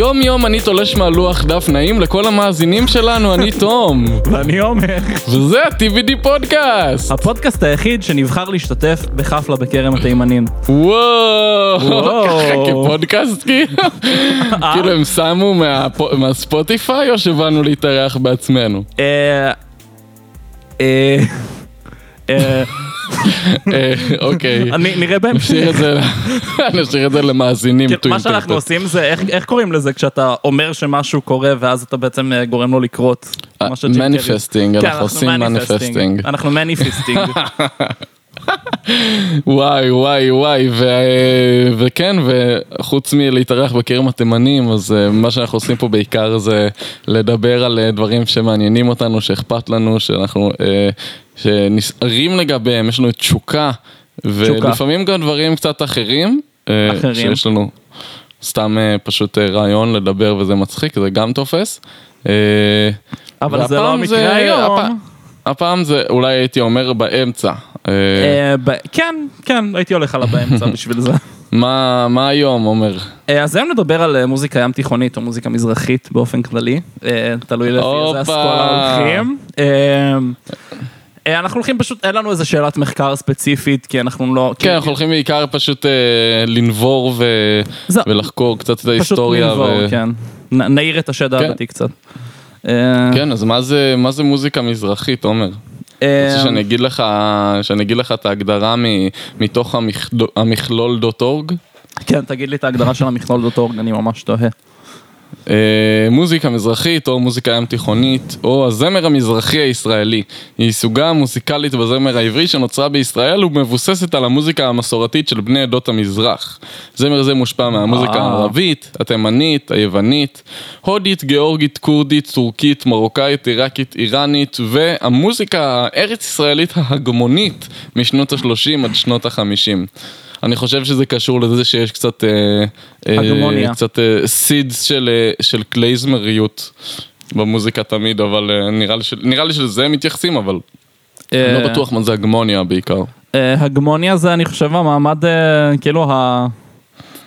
יום יום אני תולש מהלוח דף נעים לכל המאזינים שלנו, אני תום. ואני עומר. וזה ה-TVD פודקאסט. הפודקאסט היחיד שנבחר להשתתף בחפלה בכרם התימנים. וואו. ככה כפודקאסט כאילו? כאילו הם שמו מהספוטיפיי או שבאנו להתארח בעצמנו? אה... אה... אה... אה, אוקיי. אני- נראה בהמשך. נשאיר את זה, למאזינים. טוב, מה שאנחנו. עושים זה, איך- קוראים לזה כשאתה אומר שמשהו קורה ואז אתה בעצם אה, גורם לו לקרות? manifesting, כן, אנחנו עושים manifesting. אנחנו manifesting. וואי וואי וואי ו- וכן וחוץ מלהתארח בכרם התימנים אז אה, מה שאנחנו עושים פה בעיקר זה לדבר על אה, דברים שמעניינים אותנו שאכפת לנו שאנחנו אה, שנסערים לגביהם יש לנו תשוקה ולפעמים גם דברים קצת אחרים אחרים. שיש לנו סתם פשוט רעיון לדבר וזה מצחיק זה גם תופס. אבל זה לא המקרה היום. הפ- הפעם זה אולי הייתי אומר באמצע. אה, אה, כן, כן, הייתי הולך עליו באמצע בשביל זה. מה, מה היום אומר? אה, אז היום נדבר על מוזיקה ים תיכונית או מוזיקה מזרחית באופן כללי, תלוי לפי. איזה אסכולה הולכים. אנחנו הולכים פשוט, אין לנו איזה שאלת מחקר ספציפית, כי אנחנו לא... כן, אנחנו הולכים בעיקר פשוט אה, לנבור ו... זה- ולחקור קצת את פשוט ההיסטוריה. ננבור, ו... כן. נ- נעיר את השד כן. העדתי קצת. כן, אז מה זה, מה זה מוזיקה מזרחית, עומר? רוצה שאני אגיד לך, שאני אגיד לך את ההגדרה מ... מתוך המכלול דוט אורג? כן, תגיד לי את ההגדרה של המכלול דוט אורג, אני ממש תוהה. אה, מוזיקה מזרחית או מוזיקה ים תיכונית או הזמר המזרחי הישראלי היא סוגה מוזיקלית בזמר העברי שנוצרה בישראל ומבוססת על המוזיקה המסורתית של בני עדות המזרח. זמר זה מושפע מהמוזיקה אה. הערבית, התימנית, היוונית, הודית, גיאורגית, כורדית, טורקית, מרוקאית, עיראקית, איראנית והמוזיקה הארץ ישראלית ההגמונית משנות ה-30 עד שנות ה-50. אני חושב שזה קשור לזה שיש קצת, אה, אה, הגמוניה. קצת סידס של, אה, של קלייזמריות במוזיקה תמיד, אבל אה, נראה לי, של, נראה לי שלזה הם מתייחסים, אבל אני לא בטוח מה זה הגמוניה בעיקר. הגמוניה זה אני חושב המעמד, כאילו ה...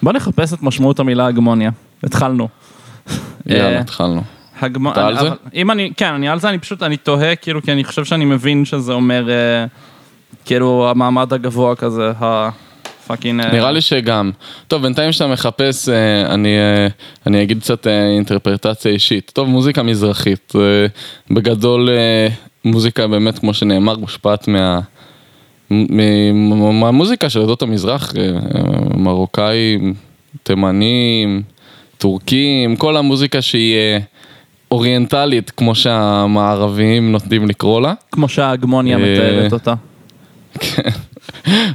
בוא נחפש את משמעות המילה הגמוניה. התחלנו. יאללה, התחלנו. הגמ... אתה על זה? אם אני, כן, אני על זה, אני פשוט, אני תוהה, כאילו, כי אני חושב שאני מבין שזה אומר, אה, כאילו, המעמד הגבוה כזה, הפאקינג... אה, נראה לי שגם. טוב, בינתיים שאתה מחפש, אה, אני, אה, אני אגיד קצת אינטרפרטציה אישית. טוב, מוזיקה מזרחית. בגדול, מוזיקה באמת, כמו שנאמר, מושפעת מה... מהמוזיקה של עדות המזרח, מרוקאים, תימנים, טורקים, כל המוזיקה שהיא אוריינטלית, כמו שהמערביים נוטים לקרוא לה. כמו שההגמוניה מתארת אותה.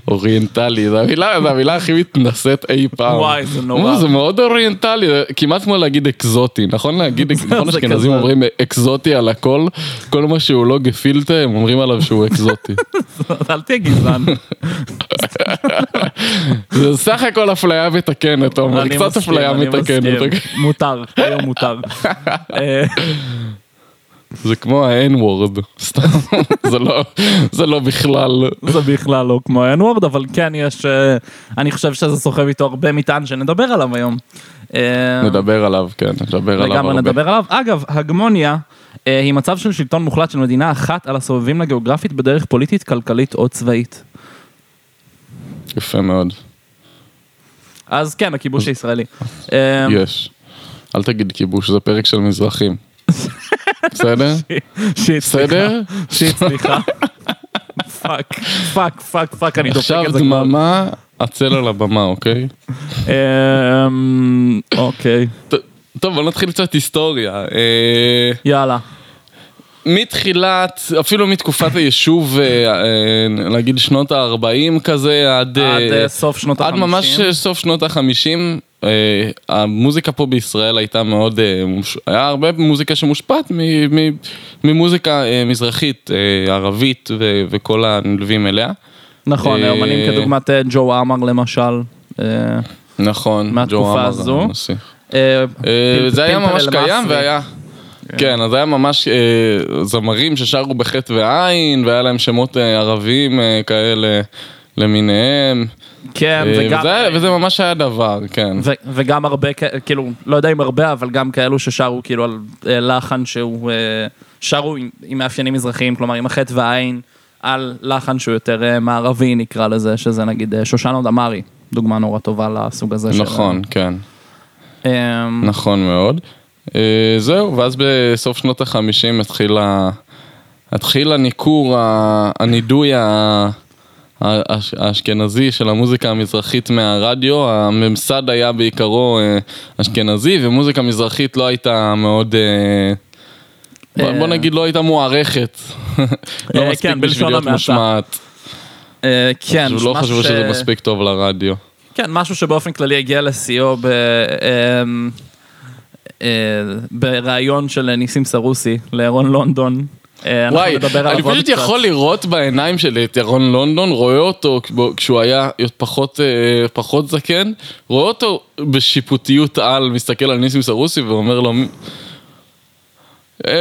אוריינטלי, זו המילה, הכי מתנשאת אי פעם. וואי, זה נורא. זה מאוד אוריינטלי, כמעט כמו להגיד אקזוטי, נכון להגיד, נכון אשכנזים. אומרים אקזוטי על הכל, כל מה שהוא לא גפילטה, הם אומרים עליו שהוא אקזוטי. אל תהיה גזען. זה סך הכל אפליה מתקנת, אני קצת אפליה מתקנת. אוקיי? מותר, היום מותר. זה כמו ה-N-word, סתם, זה לא- זה לא בכלל, זה בכלל לא כמו N-word, אבל כן יש, אה, אני חושב שזה סוחב איתו הרבה מטען שנדבר עליו היום. אה, נדבר עליו, כן, נדבר עליו לגמרי הרבה. נדבר עליו. אגב, הגמוניה אה, היא מצב של שלטון מוחלט של מדינה אחת על הסובבים לה גיאוגרפית בדרך פוליטית, כלכלית או צבאית. יפה מאוד, אז כן, הכיבוש הישראלי. יש. אל תגיד כיבוש, זה פרק של מזרחים. בסדר? shit. בסדר? shit, סליחה. fuck, fuck, fuck, fuck, אני דופק עכשיו את זה כבר. דממה, עצל על הבמה, אוקיי? אמ, אוקיי, טוב, בוא נתחיל קצת היסטוריה. אה, יאללה. מתחילת, אפילו מתקופת היישוב, אה, אה, נגיד שנות ה-40 כזה, עד... עד סוף שנות עד ה-50. ממש אה, סוף שנות ה-50, המוזיקה פה בישראל הייתה מאוד, אה, מוש- היה הרבה מוזיקה שמושפעת מ- מ- ממוזיקה אה, מזרחית, אה, ערבית ו- וכל הנלווים אליה. נכון, אה, אומנים כדוגמת אה, ג'ו עמר למשל. אה, נכון, מהתקופה ג'ו עמר הזו. אה, אה, פימפ- זה היה ממש קיים. והיה... כן, אז היה ממש אה, זמרים ששרו בחטא ועין, והיה להם שמות אה, ערביים אה, כאלה, למיניהם. כן, אה, וגם... וזה, וזה ממש היה דבר, כן. ו- וגם הרבה, כאילו, לא יודע אם הרבה, אבל גם כאלו ששרו כאילו על אה, לחן שהוא, אה, שרו עם, עם מאפיינים מזרחיים, כלומר עם החטא והעין, על לחן שהוא יותר מערבי נקרא לזה, שזה נגיד שושנה דמארי, דוגמה נורא טובה לסוג הזה של... נכון, כן. אה, נכון מאוד. אה, זהו, ואז בסוף שנות החמישים התחיל, ה... התחיל הניכור, הנידוי ה- האש- האשכנזי של המוזיקה המזרחית מהרדיו, הממסד היה בעיקרו אה, אשכנזי ומוזיקה מזרחית לא הייתה מאוד, אה, בוא- בוא אה, נגיד לא הייתה מוערכת, אה, לא כן, מספיק בשביל להיות. מושמעת, אה, כן, לא חשבו שזה מספיק טוב לרדיו. כן, משהו שבאופן כללי הגיע לשיאו ב... אמ, אה, בריאיון של ניסים סרוסי לירון לונדון. אה, וואי, אני פשוט קצת. יכול לראות בעיניים שלי את ירון לונדון, רואה אותו כשהוא היה פחות, אה, פחות זקן, רואה אותו בשיפוטיות על, מסתכל על ניסים סרוסי ואומר לו, "מ- אה,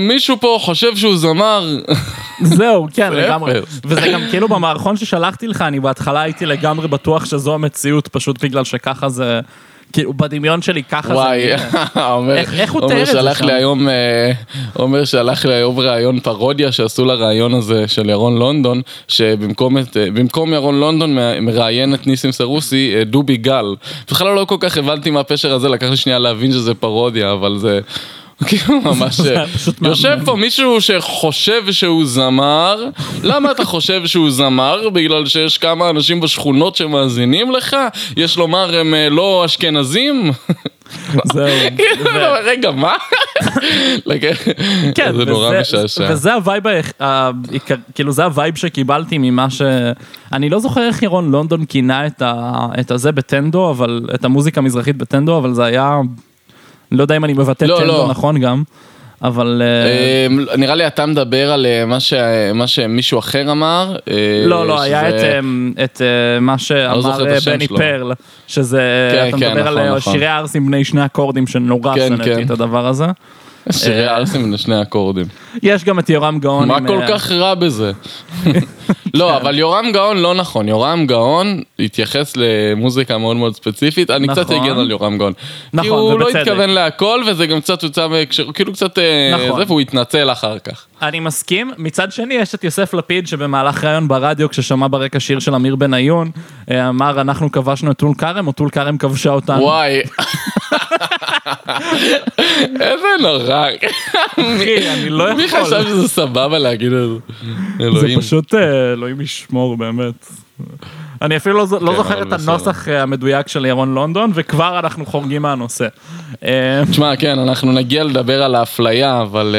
מישהו פה חושב שהוא זמר, זהו, כן, לגמרי. וזה גם כאילו במערכון ששלחתי לך, אני בהתחלה הייתי לגמרי בטוח שזו המציאות, פשוט בגלל שככה זה, כאילו, בדמיון שלי ככה וואי, זה... אומר, איך- איך הוא תיאר את זה שם? לי היום, אה, אומר שלח לי היום ראיון פרודיה שעשו לראיון הזה של ירון לונדון, שבמקום את, אה, ירון לונדון מראיין את ניסים סרוסי, אה, דובי גל. בכלל לא כל כך הבנתי מה הפשר הזה, לקח לי שנייה להבין שזה פרודיה, אבל זה... כאילו ממש, אה, יושב. פה מישהו שחושב שהוא זמר, למה אתה חושב שהוא זמר? בגלל שיש כמה אנשים בשכונות שמאזינים לך? יש לומר הם אה, לא אשכנזים? זהו. ו- רגע, מה? כן, זה נורא משעשע. וזה ה vibe, כאילו זה ה vibe שקיבלתי ממה ש... אני לא זוכר איך ירון לונדון כינה את הזה בטנדו, אבל, את המוזיקה המזרחית בטנדו, אבל זה היה... אני לא יודע אם אני מבטא לא, טנדו לא. נכון גם, אבל... אה, אמ, נראה לי אתה מדבר על אה, מה ש- מה שמישהו אחר אמר. אה, לא, לא, היה את, שזה- אמ, את אה, מה לא שאמר השם בני שלו. פרל, שזה, כן, אתה כן, מדבר על נכון, נכון. שירי הערסים בני שני אקורדים, שנורא כן, שנאתי כן. את הדבר הזה. שירי ארסים לשני אקורדים. יש גם את יורם גאון. מה כל אה, כך רע בזה? לא, אבל יורם גאון לא נכון. יורם גאון התייחס למוזיקה מאוד מאוד ספציפית. אני קצת נכון. אגן על יורם גאון. כי נכון, הוא לא ובצדק. התכוון להכל, וזה גם קצת הוצא בהקשר, כאילו קצת... אה, נכון. זה, והוא התנצל אחר כך. אני מסכים, מצד שני יש את יוסף לפיד שבמהלך ראיון ברדיו כששמע ברקע שיר של אמיר בניון אה, אמר אנחנו כבשנו את טול כרם או טול כרם כבשה אותנו. וואי. איזה נורא. אחי, אני לא מי יכול. חשב שזה סבבה להגיד את זה? זה אלוהים. פשוט אה, אלוהים ישמור באמת. אני אפילו לא, לא כן, זוכר את. הנוסח אה, המדויק של ירון לונדון וכבר אנחנו חורגים מהנושא. אה, תשמע, כן, אנחנו נגיע לדבר על האפליה, אבל...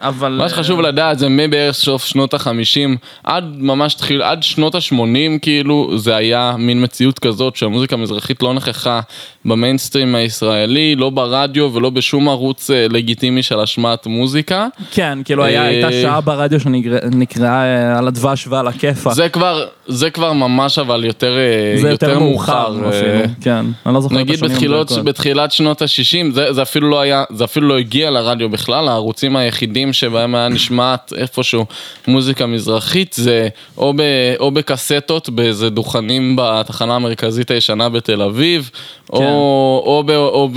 אה, אבל... מה שחשוב לדעת זה מבערך סוף שנות החמישים עד ממש תחיל, עד שנות השמונים כאילו זה היה מין מציאות כזאת שהמוזיקה המזרחית לא נכחה במיינסטרים הישראלי, לא ברדיו ולא בשום ערוץ לגיטימי של השמעת מוזיקה. כן, כאילו היה- הייתה שעה ברדיו שנקראה אה, על הדבש ועל הכיפה. זה כבר, זה כבר ממש אבל יותר, אה, זה יותר מאוחר אה, כן. אני לא זוכר את נגיד השנים המדויקות. בתחילת שנות ה-60, זה, זה אפילו לא היה, זה אפילו לא הגיע לרדיו בכלל, הערוצים היחידים שבהם היה נשמעת איפשהו מוזיקה מזרחית זה או, ב, או בקסטות באיזה דוכנים בתחנה המרכזית הישנה בתל אביב, כן. או, או, או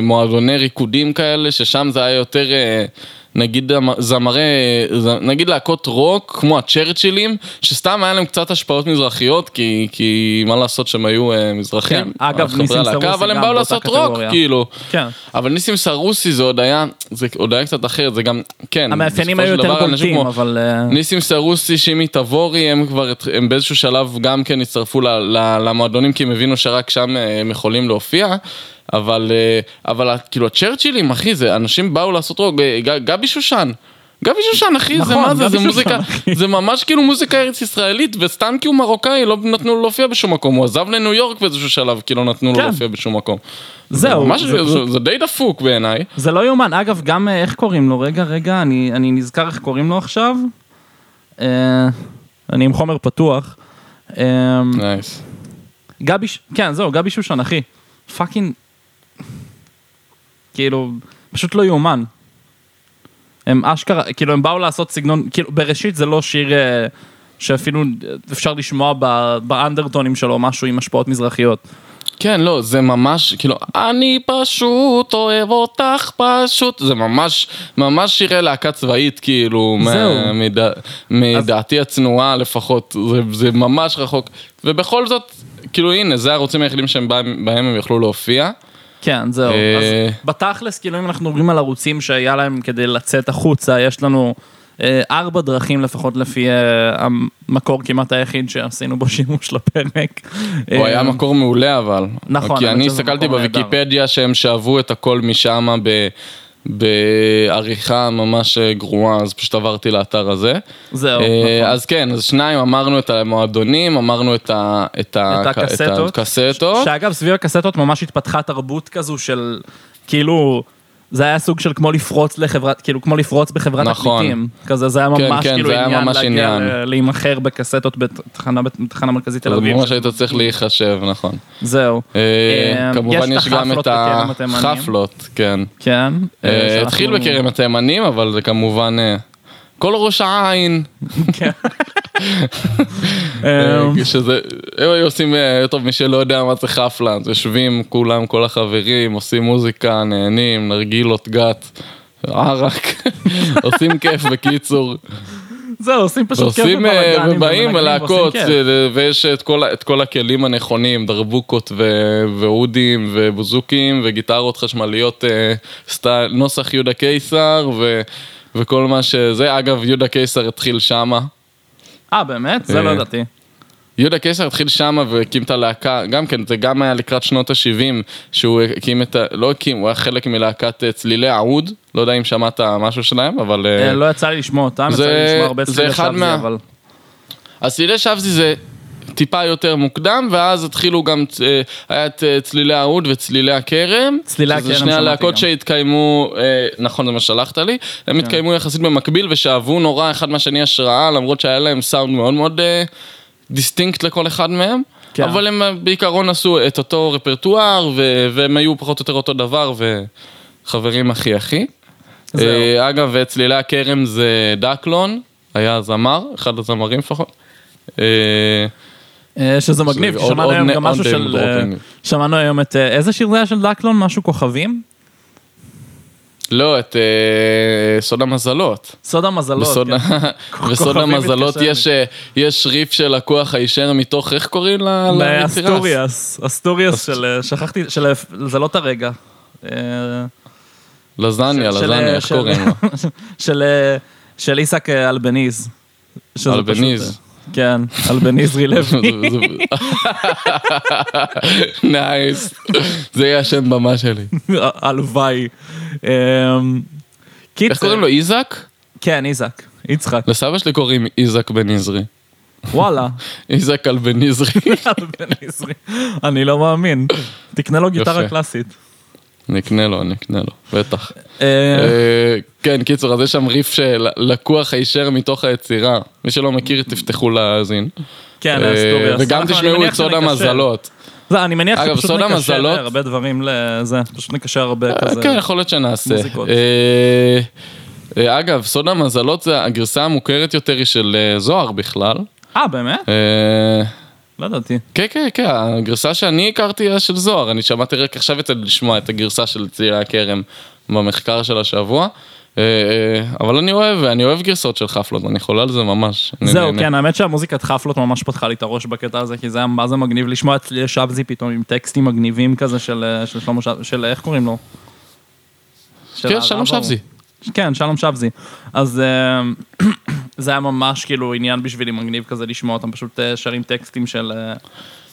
במועדוני ריקודים כאלה, ששם זה היה יותר... נגיד זמרי, נגיד להקות רוק, כמו הצ'רצ'ילים, שסתם היה להם קצת השפעות מזרחיות, כי, כי מה לעשות שהם היו אה, מזרחים. כן, אגב, ניסים סרוסי אבל הם גם באו באותה לעשות רוק, קטגוריה. כאילו. כן. אבל ניסים סרוסי זה עוד היה, זה עוד היה קצת אחרת, זה גם, כן. המאפיינים היו יותר בולטים, אבל... אה, ניסים סרוסי, שימי תבורי, הם כבר, הם באיזשהו שלב גם כן הצטרפו ל- ל- למועדונים, כי הם הבינו שרק שם אה, הם יכולים להופיע. אבל, אה, אבל כאילו הצ'רצ'ילים, אחי, זה, אנשים באו לעשות רוק, אה, גבי שושן. גבי שושן, אחי, זה נכון, מה זה, גבי זה שושן, מוזיקה, אחי. זה ממש כאילו מוזיקה ארץ ישראלית, וסתם כי הוא מרוקאי, לא נתנו לו להופיע בשום מקום, הוא עזב לניו יורק באיזשהו שלב, כי לא נתנו לו כן. להופיע בשום מקום. זהו, ממש, זה זה, זה, זה די דפוק בעיניי. זה לא יאומן. אגב, גם אה, איך קוראים לו? רגע, רגע, אני, אני נזכר איך קוראים לו עכשיו. אה, אני עם חומר פתוח. אה, nice. גבי, כן, זהו, גבי שושן, אחי. fucking... כאילו, פשוט לא יאומן. הם אשכרה, כאילו, הם באו לעשות סגנון, כאילו, בראשית זה לא שיר... אה, שאפילו אפשר לשמוע ב- באנדרטונים שלו משהו עם השפעות מזרחיות. כן, לא, זה ממש, כאילו, אני פשוט אוהב אותך פשוט, זה ממש, ממש שירי להקה צבאית, כאילו, זהו. מדע, מדעתי הצנועה לפחות, זה, זה ממש רחוק, ובכל זאת, כאילו, הנה, זה הערוצים היחידים שהם בהם, בהם הם יוכלו להופיע. כן, זהו. אה, אז בתכלס, כאילו אם אנחנו מדברים על ערוצים שהיה להם כדי לצאת החוצה, יש לנו אה, ארבע דרכים לפחות לפי אה, המקור כמעט היחיד שעשינו בו שימוש לפרק. הוא היה מקור מעולה אבל. נכון, כי אני הסתכלתי. בוויקיפדיה שהם שאבו את הכל משם ב... בעריכה ממש אה, גרועה, אז פשוט עברתי לאתר הזה. זהו, אה, נכון. אז כן, אז שניים, אמרנו את המועדונים, אמרנו את ה- את ה- את הקסטות. את הקסטות. שאגב, סביב הקסטות ממש התפתחה תרבות כזו של, כאילו, זה היה סוג של כמו לפרוץ לחברת, כאילו כמו לפרוץ בחברת נכון. תקליטים. כזה, זה היה כן, ממש כן, כאילו זה היה עניין ממש להגיע להימכר בקסטות בתחנה בתחנה מרכזית תל אביב. ממש היית צריך להיחשב, נכון. זהו. אה, אה, כמובן יש יש גם את החפלות כן. כן. אה, שאנחנו- התחיל בכרם התימנים, אבל זה כמובן... אה, כל ראש העין, כן. אה, שזה, הם היו עושים, אה, טוב, מי שלא יודע מה זה חפלה, אז יושבים כולם, כל החברים, עושים מוזיקה, נהנים, נרגילות גת, ערק, עושים כיף בקיצור, זהו, עושים פשוט כיף אה, ובלאגנים, ובאים. ו- ויש את כל, ה- את כל הכלים הנכונים, דרבוקות ו- ואודים ובוזוקים וגיטרות חשמליות, אה, סטייל, נוסח יהודה קיסר ו- וכל מה שזה, אגב, יהודה קיסר התחיל שמה. אה, באמת? זה אה, לא ידעתי. יהודה קיסר התחיל שמה והקים את הלהקה, גם כן, זה גם היה לקראת שנות ה-70, שהוא הקים את ה... לא הקים, הוא היה חלק מלהקת אה, צלילי העוד, לא יודע אם שמעת משהו שלהם, אבל... אה, אה, לא יצא לי לשמוע אותם, יצא לי לשמוע הרבה צלילי שבזי, אבל... אז צלילי שבזי זה טיפה יותר מוקדם, ואז התחילו גם, אה, היה את אה, צלילי העוד וצלילי הכרם. צלילי שזה הכרם שני שמעתי הלהקות גם. שהתקיימו, אה, נכון זה מה ששלחת לי, הם כן. התקיימו יחסית במקביל ושאבו נורא אחד מהשני השראה, למרות שהיה להם סאונד מאוד מאוד דיסטינקט לכל אחד מהם. כן. אבל הם בעיקרון עשו את אותו רפרטואר, ו- והם היו פחות או יותר אותו דבר, וחברים אחי אחי. זהו. אגב, צלילי הכרם זה דקלון, היה זמר, אחד הזמרים לפחות. אה, אה, שזה מגניב, שמענו היום גם משהו name של... אה. שמענו היום את... אה, איזה שיר זה היה של דקלון? משהו כוכבים? לא, את אה, סוד המזלות. סוד המזלות. כן. בסוד המזלות יש, אה, ריף שלקוח הישר מתוך, איך קוראים לה? ליצירה? לאסטוריאס, אסטוריאס של... אה, שכחתי, של... זה לא את הרגע. אה, לזניה, לזניה, איך קוראים לה? של... אה, איסק אה, אלבניז. אלבניז. פשוט, אה, כן, אלבניזרי לוי. nice. זה יהיה השם במה שלי. הלוואי. אמ. איך קוראים לו? איזק? כן, איזק. יצחק. לסבא שלי קוראים איזק בן נזרי. וואלה. איזק על בן. אלבניזרי. אני לא מאמין. תקנה לו גיטרה. קלאסית. נקנה לו, נקנה לו, בטח. אה, אה, כן, קיצור, אז יש שם ריף שלקוח הישר מתוך היצירה. מי שלא מכיר, תפתחו להאזין. כן, אה, אסטוריאס. וגם תשמעו את סוד. המזלות. זה, אני מניח אגב, שפשוט נקשר הרבה דברים לזה, פשוט נקשר הרבה כזה. כן, יכול להיות שנעשה. אה, אה, אגב, סוד המזלות זה הגרסה המוכרת יותר היא של אה, זוהר בכלל. אה, באמת? לא ידעתי. כן, כן, כן, הגרסה שאני הכרתי היה של זוהר, אני שמעתי רק עכשיו יצא לי לשמוע את הגרסה של צעירי הכרם במחקר של השבוע. אה, אה, אבל אני אוהב, אני אוהב גרסאות של חפלות, אני חולה על זה ממש. זהו. כן, האמת שהמוזיקת חפלות ממש פתחה לי את הראש בקטע הזה, כי זה היה מה זה מגניב לשמוע את צלילי שבזי פתאום עם טקסטים מגניבים כזה של אה, של שלמה שבזי, של איך קוראים לו? כן, שלום. שבזי. כן, שלום שבזי. אז זה היה ממש כאילו עניין בשבילי מגניב כזה לשמוע אותם פשוט אה, שרים טקסטים של... אה,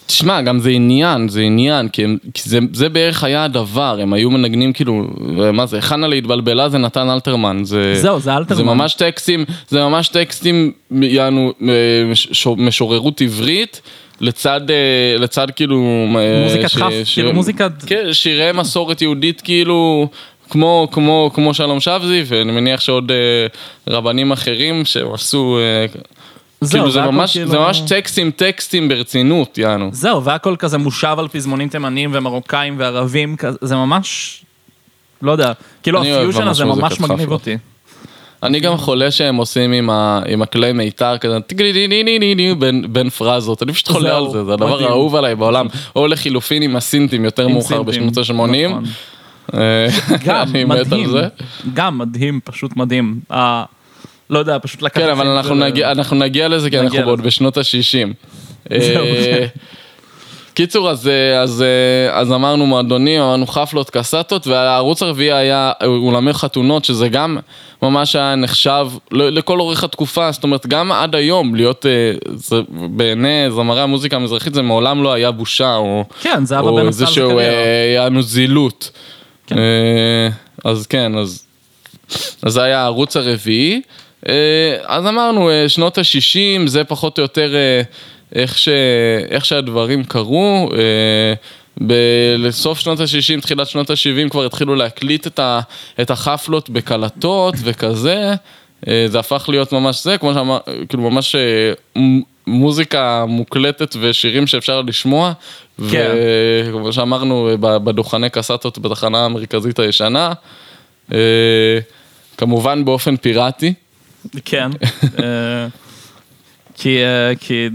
תשמע, גם זה עניין, זה עניין, כי, הם, כי זה, זה בערך היה הדבר, הם היו מנגנים כאילו, מה זה, חנה להתבלבלה זה נתן אלתרמן, זה, זהו, זה אלתרמן. זה ממש טקסטים, זה ממש טקסטים, יענו, אה, מש- משוררות עברית, לצד, לצד כאילו, מוזיקת חף, כאילו מוזיקת- כן, שירי מסורת יהודית כאילו, כמו, כמו, כמו שלום שבזי, ואני מניח שעוד אה, רבנים אחרים שעשו, אה, זהו, כאילו זה ממש, כאילו- זה ממש טקסטים, טקסטים ברצינות, יענו. זהו, והכל כזה מושב על פזמונים תימנים ומרוקאים וערבים, כזה, זה ממש... לא יודע, כאילו הפיוז'ן הזה ממש מגניב. אותי. אני גם חולה שהם עושים עם ה- עם הכלי מיתר כזה טיגלידידידידידי בין- בין פרזות, אני פשוט חולה על זה, זה הדבר. האהוב עליי בעולם, או לחילופין עם הסינטים יותר מאוחר בשנות ה-80. נכון. גם מדהים. גם מדהים, פשוט מדהים. לא יודע, פשוט לקחת... כן, אבל אנחנו ל- נגיע, אנחנו נגיע לזה, כי אנחנו עוד. בשנות ה-60. זהו, כן. קיצור, אז, אה, אז, אה, אז אמרנו מועדונים, אמרנו חפלות, קסטות, והערוץ הרביעי היה אולמי חתונות, שזה גם ממש היה נחשב לכל אורך התקופה, זאת אומרת, גם עד היום להיות, אה, זה, בעיני זמרי המוזיקה המזרחית זה מעולם לא היה בושה, או, כן, זה היה או איזשהו. אה, יענו זילות. כן. אה, אז כן, אז, אז זה היה הערוץ הרביעי. אה, אז אמרנו, אה, שנות ה-60 זה פחות או יותר איך, ש... איך שהדברים קרו. בסוף שנות ה-60, תחילת שנות ה-70 כבר התחילו להקליט את, ה... את החפלות בקלטות וכזה. זה הפך להיות ממש זה, כמו שאמר, כאילו ממש מוזיקה מוקלטת ושירים שאפשר לשמוע. כן. וכמו שאמרנו, בדוכני קסטות בתחנה המרכזית הישנה. אה, כמובן באופן פיראטי. כן. אה, כי, אה, כי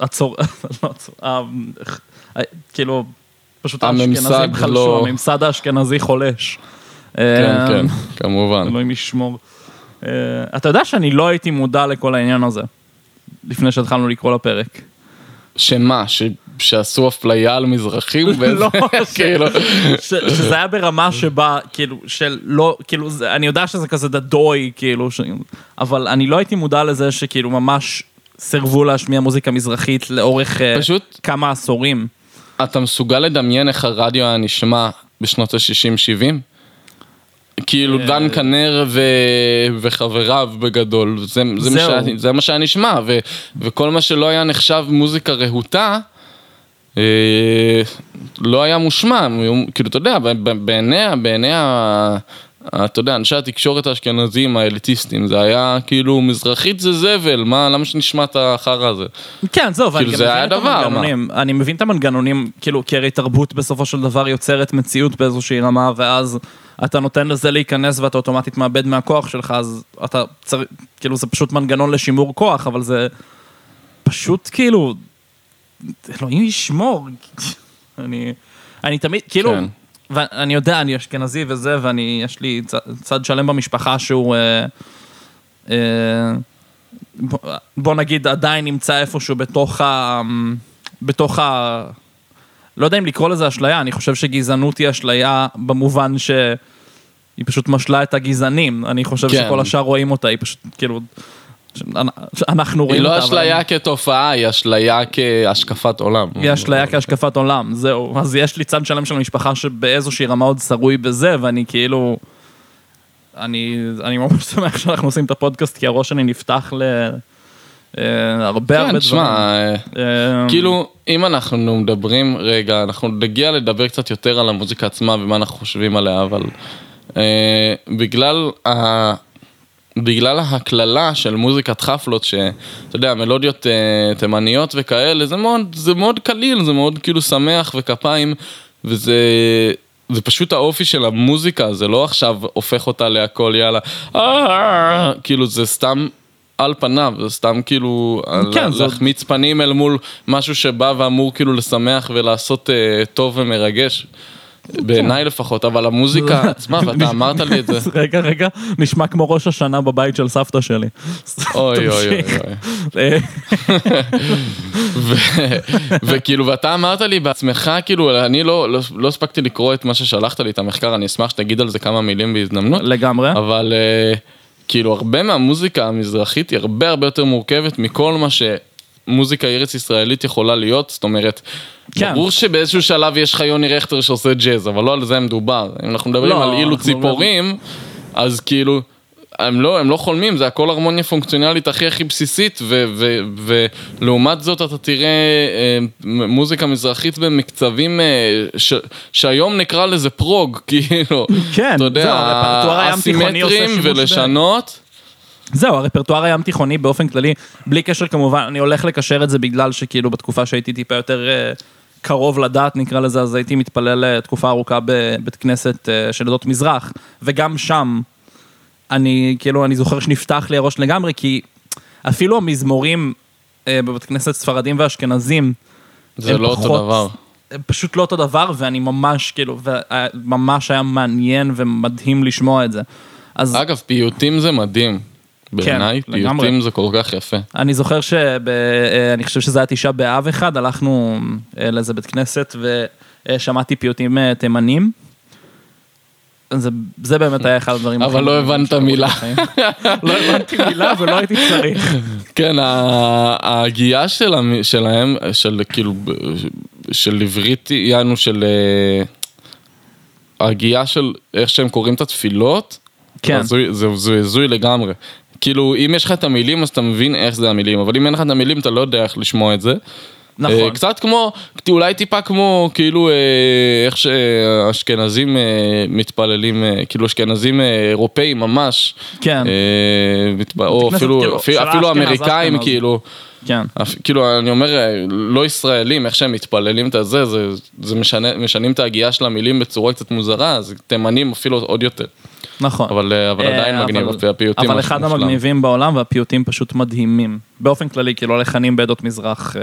הצור... לא כאילו, פשוט האשכנזים חלשו, לא- הממסד האשכנזי חולש. כן, כן, כמובן. אלוהים ישמור. אתה יודע שאני לא הייתי מודע לכל העניין הזה, לפני שהתחלנו לקרוא לפרק. שמה, שעשו אפליה על מזרחים? באיזה- לא, כאילו, ש- שזה היה ברמה שבה, כאילו, של לא, כאילו, זה- אני יודע שזה כזה דדוי, כאילו, ש- אבל אני לא הייתי מודע לזה שכאילו ממש סירבו להשמיע מוזיקה מזרחית לאורך אה, פשוט- כמה עשורים. אתה מסוגל לדמיין איך הרדיו היה נשמע בשנות ה-60-70? כאילו אה, דן כנר ו... וחבריו בגדול, זה, זה, מה. שהיה, זה מה שהיה נשמע, ו... וכל מה שלא היה נחשב מוזיקה רהוטה, לא היה מושמע, כאילו אתה יודע, ב- ב- בעיני, בעיני ה... ה- אתה יודע, אנשי התקשורת האשכנזים, האליטיסטים, זה היה כאילו מזרחית זה זבל, מה, למה שנשמע את החרא הזה? כן, זהו, כאילו, זה מבין היה את דבר, מה? אני מבין את המנגנונים, כאילו, כי הרי תרבות בסופו של דבר יוצרת מציאות באיזושהי רמה, ואז אתה נותן לזה להיכנס ואתה אוטומטית מאבד מהכוח שלך, אז אתה צריך, כאילו, זה פשוט מנגנון לשימור כוח, אבל זה פשוט כאילו, אלוהים ישמור. אני, אני תמיד, כאילו, כן. ואני יודע, אני אשכנזי וזה, ואני, יש לי צד, צד שלם במשפחה שהוא... אה, אה, בוא- בוא נגיד עדיין נמצא איפשהו בתוך ה... בתוך ה... לא יודע אם לקרוא לזה אשליה, אני חושב שגזענות היא אשליה במובן שהיא פשוט משלה את הגזענים, אני חושב כן. שכל השאר רואים אותה, היא פשוט כאילו... אנחנו היא רואים לא אותה, אבל אשליה כתופעה, היא אשליה כהשקפת עולם. היא אשליה כהשקפת עולם, זהו. אז יש לי צד שלם של המשפחה שבאיזושהי רמה עוד שרוי בזה, ואני כאילו... אני, אני ממש שמח שאנחנו עושים את הפודקאסט, כי הראש שלי נפתח ל... אה, הרבה הרבה כן, דברים. תשמע, אה, אה, כאילו, אם אנחנו מדברים, רגע, אנחנו נגיע לדבר קצת יותר על המוזיקה עצמה ומה אנחנו חושבים עליה, אבל בגלל. בגלל הקללה של מוזיקת חפלות, שאתה יודע, מלודיות אה, תימניות וכאלה, זה מאוד, זה מאוד קליל, זה מאוד כאילו שמח וכפיים, וזה זה פשוט האופי של המוזיקה, זה לא עכשיו הופך אותה להכל יאללה, אה, כאילו זה סתם על פניו, זה סתם כאילו כן, לה- זה- להחמיץ פנים אל מול משהו שבא ואמור כאילו לשמח ולעשות אה, טוב ומרגש. בעיניי לפחות, אבל המוזיקה עצמה, ואתה אמרת לי את זה. רגע, רגע, נשמע כמו ראש השנה בבית של סבתא שלי. אוי אוי אוי. אה, וכאילו, ואתה אמרת לי בעצמך, כאילו, אני לא, לא, לא הספקתי לקרוא את מה ששלחת לי, את המחקר, אני אשמח שתגיד על זה כמה מילים בהזדמנות, לגמרי. אבל אה, כאילו, הרבה מהמוזיקה המזרחית היא הרבה הרבה יותר מורכבת מכל מה שמוזיקה ארץ ישראלית יכולה להיות, זאת אומרת, כן. ברור שבאיזשהו שלב יש לך יוני רכטר שעושה ג'אז, אבל לא על זה מדובר. אם אנחנו מדברים לא, על אילו ציפורים, אז כאילו... הם לא, הם לא חולמים, זה הכל הרמוניה פונקציונלית הכי הכי בסיסית, ולעומת זאת אתה תראה אה, מוזיקה מזרחית במקצבים אה, ש, שהיום נקרא לזה פרוג, כאילו, כן, אתה יודע, עושה אסימטרים שימוש ב- ולשנות, זהו, הרפרטואר הים תיכוני באופן כללי, בלי קשר כמובן, אני הולך לקשר את זה בגלל שכאילו בתקופה שהייתי טיפה יותר אה, קרוב לדת נקרא לזה, אז הייתי מתפלל אה, תקופה ארוכה בבית כנסת אה, של עדות מזרח, וגם שם אני כאילו, אני זוכר שנפתח לי הראש לגמרי, כי אפילו המזמורים בבית כנסת ספרדים ואשכנזים, זה לא אותו פחות- דבר. הם פשוט לא אותו דבר, ואני ממש כאילו, ממש היה מעניין ומדהים לשמוע את זה. אז אגב, פיוטים זה מדהים. בעיניי, כן, לגמרי. פיוטים זה כל כך יפה. אני זוכר שב... אה, אני חושב שזה היה תשעה באב אחד, הלכנו אה, לאיזה בית כנסת ושמעתי פיוטים אה, תימנים. זה, זה באמת היה אחד הדברים אבל לא הבנת מילה. לא הבנתי מילה ולא הייתי צריך. כן, ההגייה של שלהם, של כאילו, של עברית, יענו של... ההגייה של איך שהם קוראים את התפילות, כן. זה הזוי לגמרי. כאילו, אם יש לך את המילים, אז אתה מבין איך זה המילים, אבל אם אין לך את המילים, אתה לא יודע איך לשמוע את זה. נכון. אה, קצת כמו, אולי טיפה כמו, כאילו, אה, איך שאשכנזים אה, מתפללים, כאילו אשכנזים אירופאים ממש. כן. אה, מתפ- או כנסת, אפילו, כאילו, אפילו, אפילו אמריקאים, אשכנז. כאילו, כן. אפ- כאילו, אני אומר, לא ישראלים, איך שהם מתפללים את הזה, זה, זה משנה, משנים את ההגייה של המילים בצורה קצת מוזרה, אז תימנים אפילו עוד יותר. נכון. אבל, אה, אבל אה, עדיין מגניב, והפיוטים אבל אחד. המגניבים בעולם והפיוטים פשוט מדהימים. באופן כללי, כאילו הלחנים בעדות מזרח אה,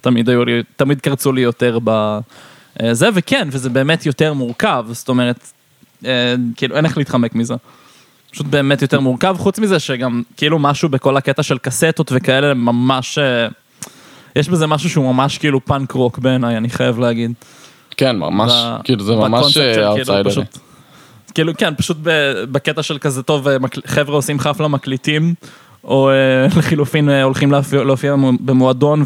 תמיד היו לי, תמיד קרצו לי יותר בזה, וכן, וזה באמת יותר מורכב, זאת אומרת, כאילו אין איך להתחמק מזה. פשוט באמת יותר מורכב, חוץ מזה שגם כאילו משהו בכל הקטע של קסטות וכאלה ממש... יש בזה משהו שהוא ממש כאילו פאנק רוק בעיניי, אני חייב להגיד. כן, ממש, ב- כאילו, זה ממש של כאילו אאוטסיידרי. כאילו, כן, פשוט בקטע של כזה טוב, אה, חבר'ה עושים חפלה מקליטים, או אה, לחילופין אה, הולכים להופיע- במועדון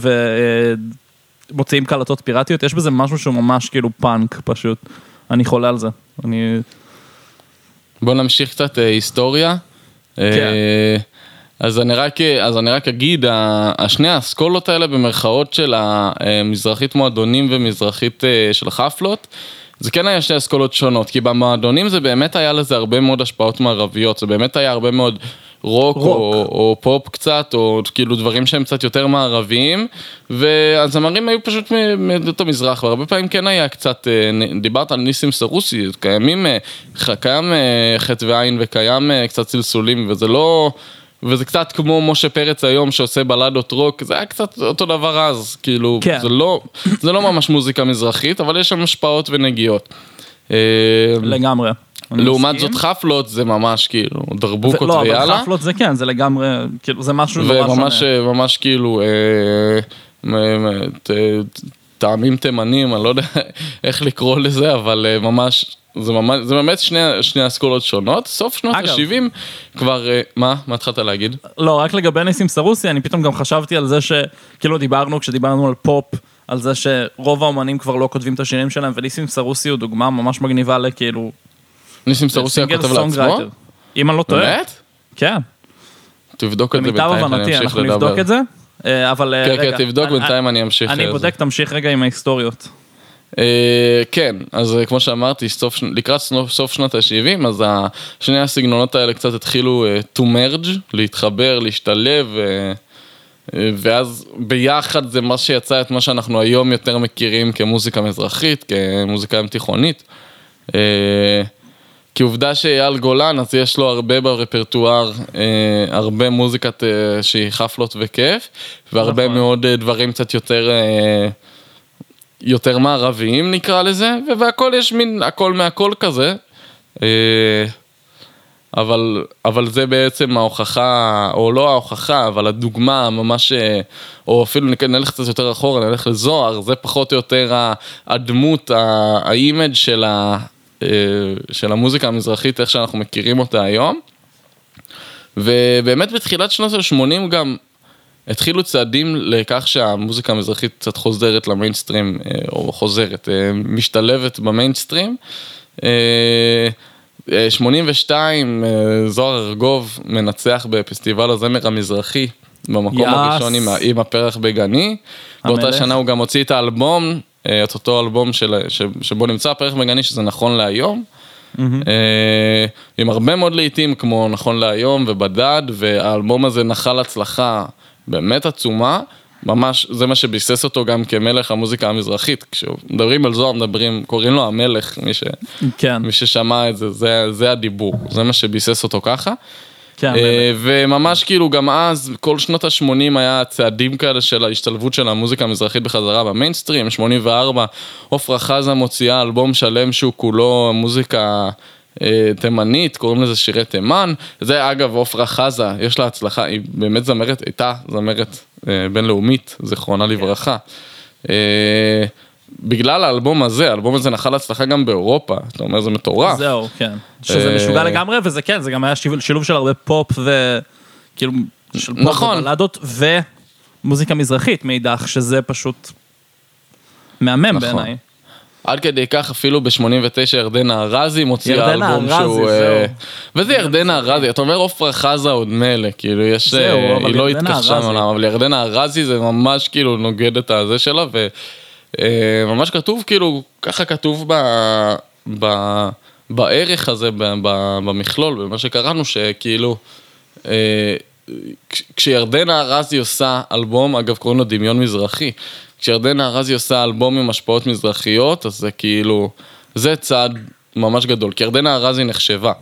ומוציאים קלטות פיראטיות, יש בזה משהו שהוא ממש כאילו פאנק פשוט. אני חולה על זה. אני... בוא נמשיך קצת היסטוריה. אה, אז אני רק, אז אני רק אגיד, השני האסכולות האלה במרכאות של המזרחית מועדונים ומזרחית של חפלות, זה כן היה שתי אסכולות שונות, כי במועדונים זה באמת היה לזה הרבה מאוד השפעות מערביות, זה באמת היה הרבה מאוד רוק, רוק. או, או פופ קצת, או כאילו דברים שהם קצת יותר מערביים, והזמרים היו פשוט מעדות המזרח, והרבה פעמים כן היה קצת, אה, דיברת על ניסים סרוסי, קיימים, אה, קיים אה, חטא ועין וקיים קצת צלצולים, וזה לא... וזה קצת כמו משה פרץ היום שעושה בלדות רוק, זה היה קצת אותו דבר אז, כאילו, כן. זה, לא, זה לא ממש מוזיקה מזרחית, אבל יש שם השפעות ונגיעות. אה, לגמרי. לעומת. זאת חפלות זה ממש כאילו זה- דרבוקות לא, אבל ויאללה, חפלות זה כן, זה לגמרי, כאילו, זה משהו נורא שונה. וממש ממש כאילו אה, טעמים תימנים, אני לא יודע איך לקרוא לזה, אבל אה, ממש, זה ממש, זה באמת שני, שני אסכולות שונות, סוף שנות אגב. ה-70 כבר, אה, מה? מה התחלת להגיד? לא, רק לגבי ניסים סרוסי, אני פתאום גם חשבתי על זה שכאילו דיברנו, כשדיברנו על פופ, על זה שרוב האומנים כבר לא כותבים את השירים שלהם, וניסים סרוסי הוא דוגמה ממש מגניבה לכאילו... ניסים סרוסי כותב לעצמו? אם אני לא טועה. באמת? כן, תבדוק את זה בינתיים, אני אמשיך אנחנו לדבר. נבדוק את זה. אה, אבל אה, כן, כן, תבדוק, בינתיים אני אמשיך. אני בודק, תמשיך רגע עם ההיסטוריות. אה, כן, אז אה, כמו שאמרתי, סוף, לקראת סוף, סוף שנות ה-70, אז שני הסגנונות האלה קצת התחילו אה, to merge, להתחבר, להשתלב, ואז ביחד זה מה שיצא את מה שאנחנו היום יותר מכירים כמוזיקה מזרחית, כמוזיקה ים תיכונית. כי עובדה שאייל גולן, אז יש לו הרבה ברפרטואר, אה, הרבה מוזיקת אה, שהיא חפלות וכיף, והרבה נכון. מאוד אה, דברים קצת יותר... אה, יותר מערביים נקרא לזה, והכל יש מין הכל מהכל כזה. אה, אבל, אבל זה בעצם ההוכחה, או לא ההוכחה, אבל הדוגמה ממש, אה, או אפילו נלך קצת יותר אחורה, נלך לזוהר, זה פחות או יותר הדמות, ה image של, ה- אה, של המוזיקה המזרחית, איך שאנחנו מכירים אותה היום. ובאמת בתחילת שנות ה-80 גם התחילו צעדים לכך שהמוזיקה המזרחית קצת חוזרת למיינסטרים, אה, או חוזרת, אה, משתלבת במיינסטרים. אה, אה, 82, אה, זוהר ארגוב מנצח בפסטיבל הזמר המזרחי, במקום יאס. הראשון עם, עם הפרח בגני. באותה המלך. שנה הוא גם הוציא את האלבום, את אותו אלבום של, ש, שבו נמצא הפרח בגני, שזה נכון להיום. אה, עם הרבה מאוד לעיתים כמו נכון להיום ובדד, והאלבום הזה נחל הצלחה באמת עצומה, ממש, זה מה שביסס אותו גם כמלך המוזיקה המזרחית. כשמדברים על זוהר, מדברים, קוראים לו המלך, מי, ש, כן, מי ששמע את זה, זה, זה הדיבור, זה מה שביסס אותו ככה. כן, אה, וממש כאילו גם אז, כל שנות ה-80 היה צעדים כאלה של ההשתלבות של המוזיקה המזרחית בחזרה במיינסטרים, 84, עפרה חזה מוציאה אלבום שלם שהוא כולו מוזיקה תימנית, קוראים לזה שירי תימן. זה אגב עפרה חזה, יש לה הצלחה, היא באמת זמרת, הייתה זמרת אה, בינלאומית, זיכרונה לברכה. אה, בגלל האלבום הזה, האלבום הזה נחל הצלחה גם באירופה, אתה אומר זה מטורף. זהו, כן. שזה אה, משוגע לגמרי, וזה כן, זה גם היה שילוב- שילוב של הרבה פופ וכאילו, של פופ נכון. ובלדות ומוזיקה מזרחית מאידך, שזה פשוט מהמם נכון. בעיניי. עד כדי כך אפילו ב-89 ירדנה ארזי מוציאה אלבום ארזי, שהוא... זהו. אה, וזה ירדנה ארזי, אתה אומר עופרה חזה עוד מילא, כאילו יש... זהו, אה, אבל היא לא ארזי. מעולם, אבל ירדנה ארזי זה ממש כאילו נוגד את הזה שלה, וממש כתוב כאילו, ככה כתוב ב... ב... בערך הזה, ב... ב... במכלול, במה שקראנו, שכאילו... אה, כש- כשירדנה ארזי עושה אלבום, אגב קוראים לו דמיון מזרחי, כשירדנה ארזי עושה אלבום עם השפעות מזרחיות, אז זה כאילו, זה צעד ממש גדול, כי ירדנה ארזי נחשבה.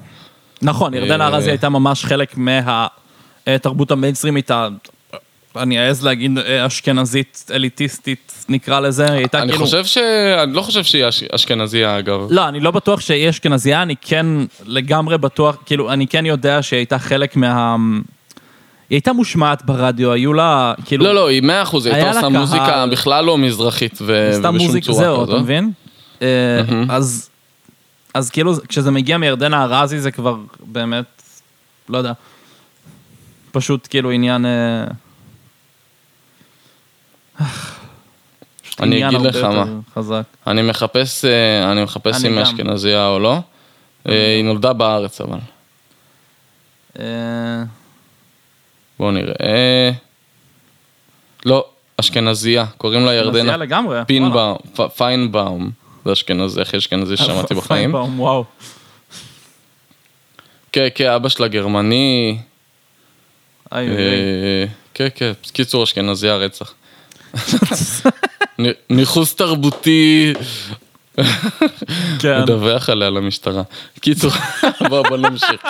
נכון, ירדנה אה, ארזי הייתה ממש חלק מהתרבות המיינסטרימית, ה- אני אעז להגיד אה, אשכנזית אליטיסטית נקרא לזה, היא הייתה אני כאילו... חושב ש... אני לא חושב שהיא אש- אשכנזייה אגב. לא, אני לא בטוח שהיא אשכנזייה, אני כן לגמרי בטוח, כאילו, אני כן יודע שהיא הייתה חלק מה... היא הייתה מושמעת ברדיו, היו לה, כאילו... לא, לא, היא מאה אחוז, היא הייתה עושה. מוזיקה בכלל לא מזרחית ובשום צורה זהו, אתה כזאת. מבין? אה, אז, אז כאילו, כשזה מגיע מירדנה ארזי זה כבר באמת, לא יודע, פשוט כאילו עניין... אה, אני אגיד לך מה. חזק. אני מחפש, אה, אני מחפש אם. אשכנזייה או לא. היא נולדה בארץ אבל. בואו נראה. אה, לא, אשכנזייה, קוראים לה ירדנה לגמרי. פינבאום, פיינבאום. זה אשכנזי, הכי אשכנזי. ששמעתי בחיים. פיינבאום, וואו. כן, כן, אבא שלה גרמני. איי, איי, איי. אה, כן, כן, קיצור אשכנזייה רצח. נ- ניכוס תרבותי, כן. מדווח עליה למשטרה. קיצור, בוא בוא נמשיך.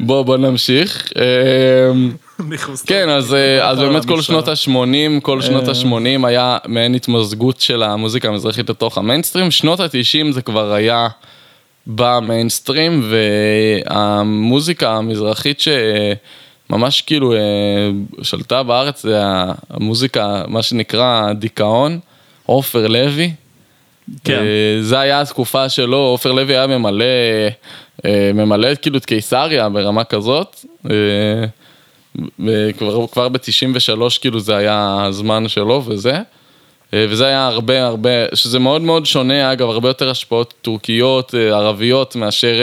בוא בוא נמשיך. אה, ניכוס כן, אז, אה, אז באמת כל. שנות ה-80, כל שנות אה. ה-80 היה מעין התמזגות של המוזיקה המזרחית לתוך המיינסטרים. שנות ה-90 זה כבר היה במיינסטרים, והמוזיקה המזרחית שממש כאילו אה, שלטה בארץ זה המוזיקה, מה שנקרא דיכאון, עופר לוי. כן. אה, זה היה התקופה שלו, עופר לוי היה ממלא, אה, ממלא כאילו את קיסריה ברמה כזאת. אה, וכבר כבר ב-93 כאילו זה היה הזמן שלו וזה. וזה היה הרבה הרבה, שזה מאוד מאוד שונה אגב, הרבה יותר השפעות טורקיות, ערביות, מאשר,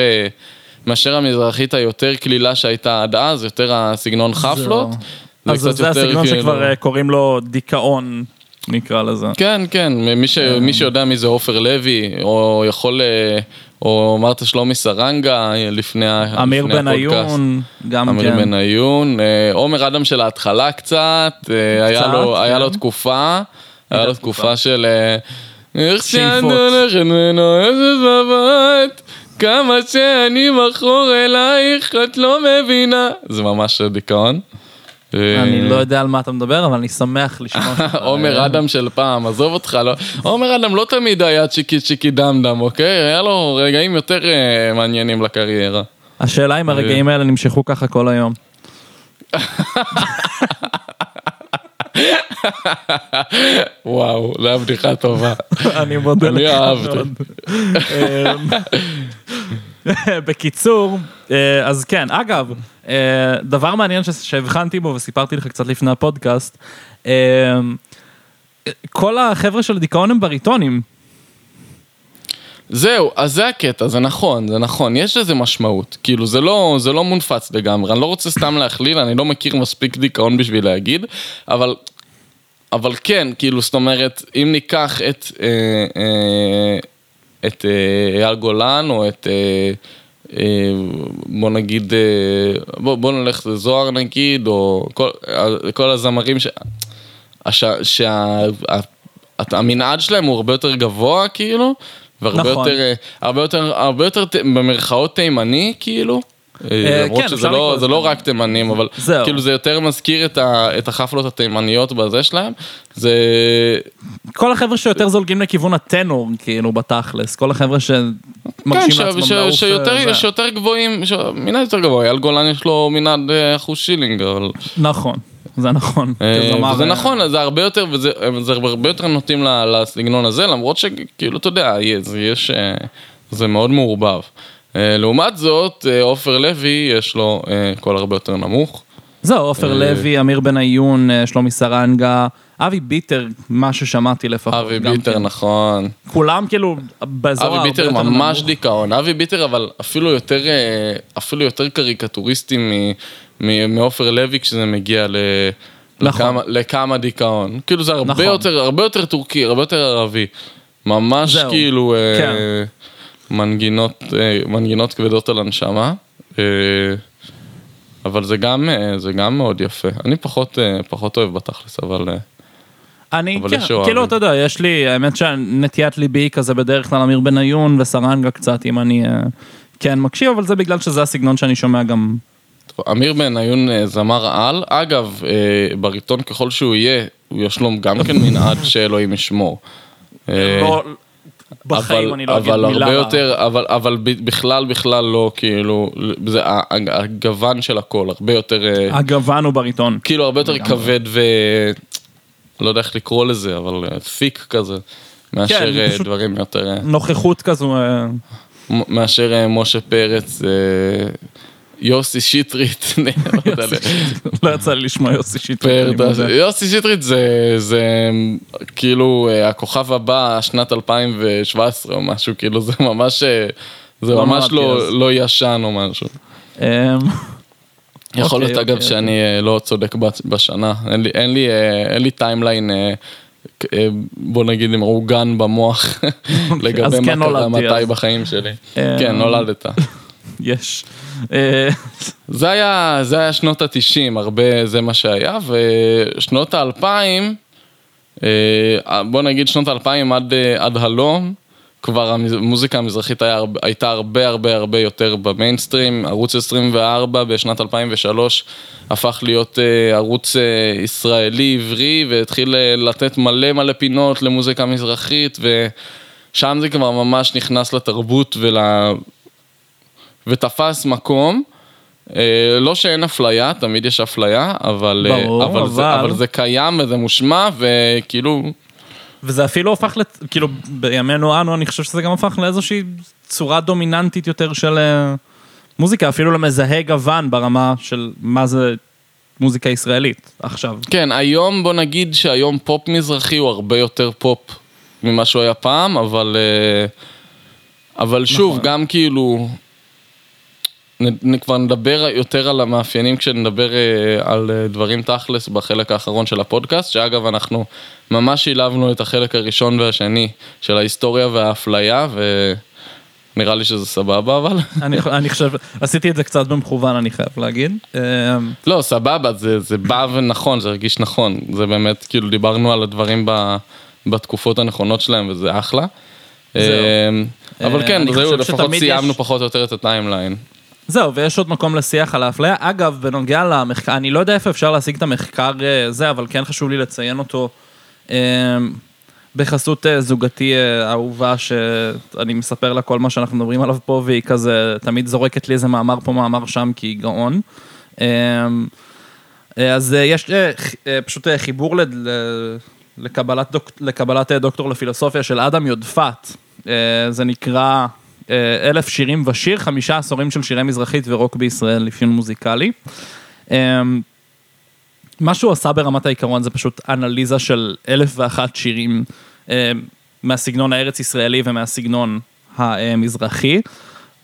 מאשר המזרחית היותר קלילה שהייתה עד אז, יותר הסגנון חפלות. אז קצת זה יותר הסגנון כאילו- שכבר קוראים לו דיכאון, נקרא לזה. כן, כן, מי, ש, מי שיודע מי זה עופר לוי, או יכול, אה, או אמרת שלומי סרנגה אה, לפני ה- אמיר הפודקאסט. בניון, גם אמיר כן. בניון, אה, עומר אדם של ההתחלה קצת, אה, היה קצת, לו, היה כן. לו תקופה, היה לו תקופה. של איך שאיפות. הולכת ונועזת בבת, כמה שאני מכור אלייך, את לא מבינה. זה ממש דיכאון. אה, אני לא יודע על מה אתה מדבר, אבל אני שמח לשמוע שאתה... עומר אדם של פעם, עזוב אותך, לא. עומר אדם לא תמיד היה צ'יקי צ'יקי דם דם, אוקיי? היה לו רגעים יותר אה, מעניינים לקריירה. השאלה אם הרגעים האלה נמשכו ככה כל היום. וואו, זו הייתה בדיחה טובה. אני מודה אני לך אהבתי. בקיצור, אה, אז כן, אגב, אה, דבר מעניין שהבחנתי בו וסיפרתי לך קצת לפני הפודקאסט, אה, כל החבר'ה של דיכאון הם בריטונים. זהו, אז זה הקטע, זה נכון, זה נכון, יש לזה משמעות. כאילו, זה לא, זה לא מונפץ לגמרי, אני לא רוצה סתם להכליל, אני לא מכיר מספיק דיכאון בשביל להגיד, אבל, אבל כן, כאילו, זאת אומרת, אם ניקח את, אה, אה, את אה, אייל גולן, או את, אה, אה, בוא נגיד, בוא, בוא נלך לזוהר נגיד, או כל, כל הזמרים ש... שהמנעד שלהם הוא הרבה יותר גבוה, כאילו, והרבה נכון. יותר, הרבה יותר, הרבה יותר במרכאות תימני, כאילו. אה, למרות כן, שזה לא, זה. לא רק תימנים, אבל זהו. כאילו זה יותר מזכיר את, ה, את החפלות התימניות בזה שלהם. זה... כל החבר'ה שיותר זולגים לכיוון הטנור, כאילו, בתכלס. כל החבר'ה כן, שמרשים ש, לעצמם לעוף. שיותר, אה, זה. שיותר גבוהים, ש... מנעד יותר גבוה, אייל גולן יש לו מנעד אה, אחוז שילינג, אבל... נכון, זה נכון. אה, וזה אה, נכון, זה הרבה יותר, וזה, זה הרבה יותר נוטים לסגנון הזה, למרות שכאילו, אתה יודע, יש, אה, זה מאוד מעורבב. אה, לעומת זאת, אה, עופר לוי, יש לו אה, קול הרבה יותר נמוך. זהו, עופר לוי, אמיר בניון, שלומי סרנגה, אבי ביטר, מה ששמעתי לפחות. אבי ביטר, כן. נכון. כולם כאילו באזור אבי הרבה ביטר יותר ממש נמוך. דיכאון. אבי ביטר אבל אפילו יותר, אפילו יותר קריקטוריסטי מעופר לוי כשזה מגיע ל... נכון. לכמה, לכמה דיכאון. כאילו זה הרבה נכון. יותר, הרבה יותר טורקי, הרבה יותר ערבי. ממש זהו. כאילו כן. אה, מנגינות כבדות על הנשמה. אה, אבל זה גם, אה, זה גם מאוד יפה. אני פחות, אה, פחות אוהב בתכלס, אבל... אה, אני, כן. כאילו, אתה יודע, יש לי, האמת שנטיית ליבי כזה בדרך כלל אמיר בניון וסרנגה קצת, אם אני אה, כן מקשיב, אבל זה בגלל שזה הסגנון שאני שומע גם... אמיר בניון אה, זמר על, אגב, אה, בריטון ככל שהוא יהיה, יש לו גם כן מנעד שאלוהים ישמור. אה, בחיים אבל- אני לא אגיד אבל מילה הרבה רעה. יותר, אבל, אבל ב- בכלל בכלל לא, כאילו, זה הגוון של הכל, הרבה יותר, אה, הגוון הוא בריטון. כאילו הרבה יותר כבד ו... לא יודע איך לקרוא לזה, אבל פיק כזה, מאשר כן, אה, פשוט- דברים יותר, אה, נוכחות כזו, אה, מאשר אה, משה פרץ, אה, יוסי שטרית, לא יודע, לא יצא לי לשמוע יוסי שטרית. יוסי שטרית זה, כאילו אה, הכוכב הבא שנת 2017 או משהו, כאילו זה ממש, אה, זה לא ממש. לא, לא ישן או משהו. אמ, יכול אוקיי, להיות אגב אוקיי, שאני אה, לא צודק בשנה, אין לי, timeline, בוא נגיד מעוגן במוח לגבי אז מה כן קרה מתי. בחיים שלי. אה, כן, נולדת. יש. אה, זה היה, זה היה שנות התשעים, הרבה זה מה שהיה, ושנות האלפיים, אה, בוא נגיד שנות האלפיים עד, אה, עד הלום, כבר המוזיקה המזרחית היה, הייתה הרבה הרבה הרבה יותר במיינסטרים, ערוץ 24 בשנת 2003 הפך להיות ערוץ ישראלי עברי והתחיל לתת מלא מלא פינות למוזיקה מזרחית ושם זה כבר ממש נכנס לתרבות ול... ותפס מקום. אה, לא שאין אפליה, תמיד יש אפליה, אבל, אה, ברור, אבל, זה, אבל- אבל זה קיים וזה מושמע, וכאילו, וזה אפילו הפך, לת... כאילו, בימינו אנו, אני חושב שזה גם הפך לאיזושהי צורה דומיננטית יותר של אה, מוזיקה, אפילו למזהה גוון ברמה של מה זה מוזיקה ישראלית עכשיו. כן, היום בוא נגיד שהיום פופ מזרחי הוא הרבה יותר פופ ממה שהוא היה פעם, אבל, אה, אבל שוב, נכון. גם כאילו, כבר נדבר יותר על המאפיינים כשנדבר אה, על אה, דברים תכלס בחלק האחרון של הפודקאסט, שאגב אנחנו ממש שילבנו את החלק הראשון והשני של ההיסטוריה והאפליה, ונראה לי שזה סבבה אבל. אני, אני חושב, עשיתי את זה קצת במכוון, אני חייב להגיד. אה, לא, סבבה, זה, זה בא ונכון, זה הרגיש נכון. זה באמת, כאילו, דיברנו על הדברים ב, בתקופות הנכונות שלהם, וזה אחלה. זהו. אה, אבל אה, כן, זהו, לפחות סיימנו יש- פחות או יותר את הטיימליין. זהו, ויש עוד מקום לשיח על האפליה. אגב, בנוגע למחקר, אני לא יודע איפה אפשר להשיג את המחקר אה, זה, אבל כן חשוב לי לציין אותו אה, בחסות אה, זוגתי אה, האהובה, שאני מספר לה כל מה שאנחנו מדברים עליו פה, והיא כזה תמיד זורקת לי איזה מאמר פה, מאמר שם, כי היא גאון. אה, אה, אז אה, יש אה, אה, פשוט אה, חיבור לקבלת, דוק, לקבלת אה, דוקטור לפילוסופיה של אדם יודפת. אה, זה נקרא אה, אלף שירים ושיר, חמישה עשורים של שירי מזרחית ורוק בישראל, אפיון מוזיקלי. אה, מה שהוא עשה ברמת העיקרון זה פשוט אנליזה של אלף ואחת שירים אה, מהסגנון הארץ ישראלי ומהסגנון המזרחי,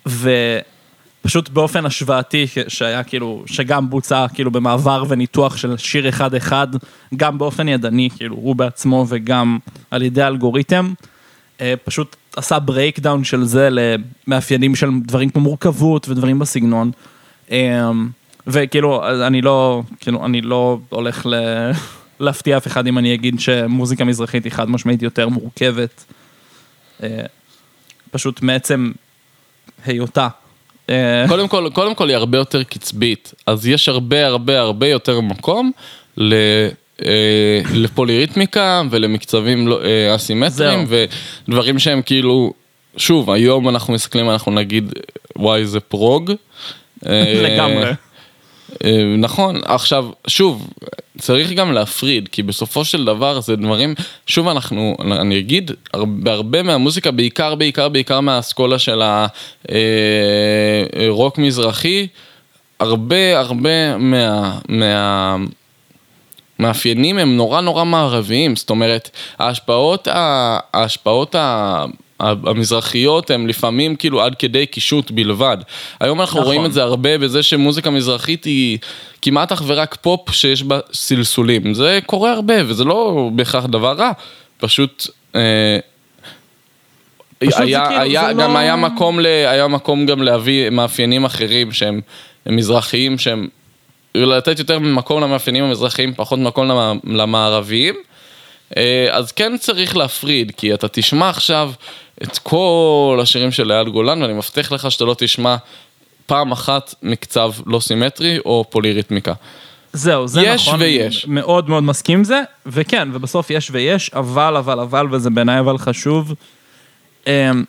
ופשוט באופן השוואתי שהיה כאילו, שגם בוצע כאילו במעבר וניתוח של שיר אחד אחד, גם באופן ידני, כאילו הוא בעצמו וגם על ידי אלגוריתם, אה, פשוט עשה breakdown של זה למאפיינים של דברים כמו מורכבות ודברים בסגנון. אה, וכאילו, אני לא, כאילו, אני לא הולך ל... להפתיע אף אחד אם אני אגיד שמוזיקה מזרחית היא חד משמעית יותר מורכבת. אה, פשוט מעצם היותה. אה, קודם כל, קודם כל היא הרבה יותר קצבית, אז יש הרבה הרבה הרבה יותר מקום ל... אה, לפוליריתמיקה ולמקצבים לא- אה, אסימטריים ודברים שהם כאילו, שוב, היום אנחנו מסתכלים, אנחנו נגיד, וואי זה פרוג. אה, לגמרי. נכון, עכשיו, שוב, צריך גם להפריד, כי בסופו של דבר זה דברים, שוב אנחנו, אני אגיד, הר- בהרבה מהמוזיקה, בעיקר, בעיקר, בעיקר מהאסכולה של הרוק מזרחי, הרבה, הרבה מה... מה מאפיינים הם נורא נורא מערביים, זאת אומרת, ההשפעות, ה... ההשפעות ה... המזרחיות הן לפעמים כאילו עד כדי קישוט בלבד. היום אנחנו נכון. רואים את זה הרבה בזה שמוזיקה מזרחית היא כמעט אך ורק פופ שיש בה סלסולים. זה קורה הרבה וזה לא בהכרח דבר רע, פשוט... אה, פשוט זה היה, כאילו, היה, זה גם לא- היה מקום, ל, היה מקום גם להביא מאפיינים אחרים שהם הם מזרחיים, שהם לתת יותר מקום למאפיינים המזרחיים, פחות מקום למ- למערביים. אה, אז כן צריך להפריד, כי אתה תשמע עכשיו את כל השירים של אייל גולן, ואני מבטיח לך שאתה לא תשמע פעם אחת מקצב לא סימטרי או פוליריתמיקה. זהו, זה יש נכון. ויש. אני מאוד מאוד מסכים עם זה, וכן, ובסוף יש ויש, אבל, אבל, אבל, וזה בעיניי אבל חשוב. אמ,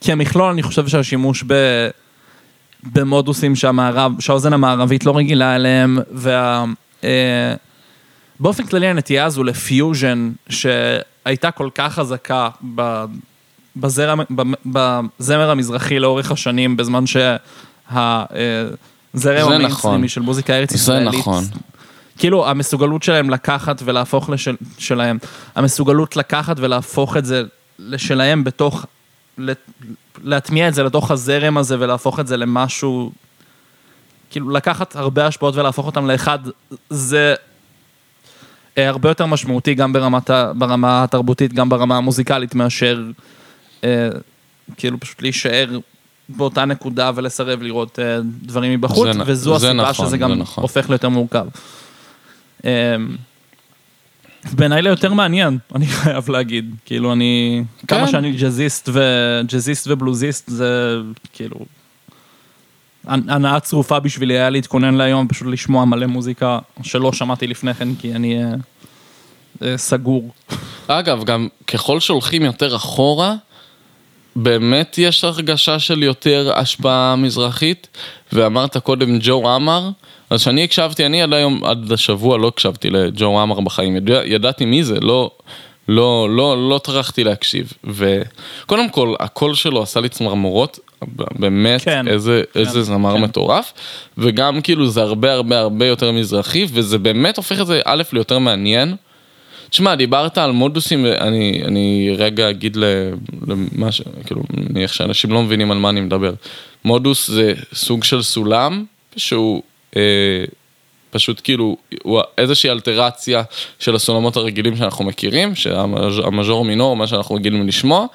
כמכלול, אני חושב שהשימוש ב... במודוסים שהמערב, שהאוזן המערבית לא רגילה אליהם, וה... אה, באופן כללי הנטייה הזו לפיוז'ן, שהייתה כל כך חזקה ב... בזרם, ב- בזמר המזרחי לאורך השנים, בזמן שהזרם זה המיינסטרימי נכון. של מוזיקה ארץ זה ישראלית, נכון. כאילו המסוגלות שלהם לקחת ולהפוך לשל, שלהם, המסוגלות לקחת ולהפוך את זה לשלהם בתוך, להטמיע את זה לתוך הזרם הזה ולהפוך את זה למשהו, כאילו לקחת הרבה השפעות ולהפוך אותם לאחד, זה אה, הרבה יותר משמעותי גם ברמת, ברמה התרבותית, גם ברמה המוזיקלית, מאשר אה, כאילו פשוט להישאר באותה נקודה ולסרב לראות אה, דברים מבחוץ, וזו זה הסיבה נכון, שזה גם נכון. הופך ליותר מורכב. אה, בעיניי ליותר מעניין, אני חייב להגיד. כאילו, אני... כמה כן. שאני ג'אזיסט וג'אזיסט ובלוזיסט, זה כאילו... הנ- הנאה צרופה בשבילי היה להתכונן להיום, פשוט לשמוע מלא מוזיקה שלא שמעתי לפני כן, כי אני אה, אה, סגור. אגב, גם ככל שהולכים יותר אחורה, באמת יש הרגשה של יותר השפעה מזרחית, ואמרת קודם ג'ו עמר, אז כשאני הקשבתי, אני עד היום, עד השבוע לא הקשבתי לג'ו עמר בחיים, ידע, ידעתי מי זה, לא, לא, לא, לא טרחתי להקשיב, וקודם כל, הקול שלו עשה לי צמרמורות, באמת, כן, איזה, כן, איזה זמר כן. מטורף, וגם כאילו זה הרבה הרבה הרבה יותר מזרחי, וזה באמת הופך את זה, א', ליותר מעניין, תשמע, דיברת על מודוסים, ואני אני רגע אגיד למה ש... כאילו, נניח שאנשים לא מבינים על מה אני מדבר. מודוס זה סוג של סולם, שהוא פשוט כאילו, הוא איזושהי אלטרציה של הסולמות הרגילים שאנחנו מכירים, שהמז'ור מינור, מה שאנחנו רגילים לשמוע.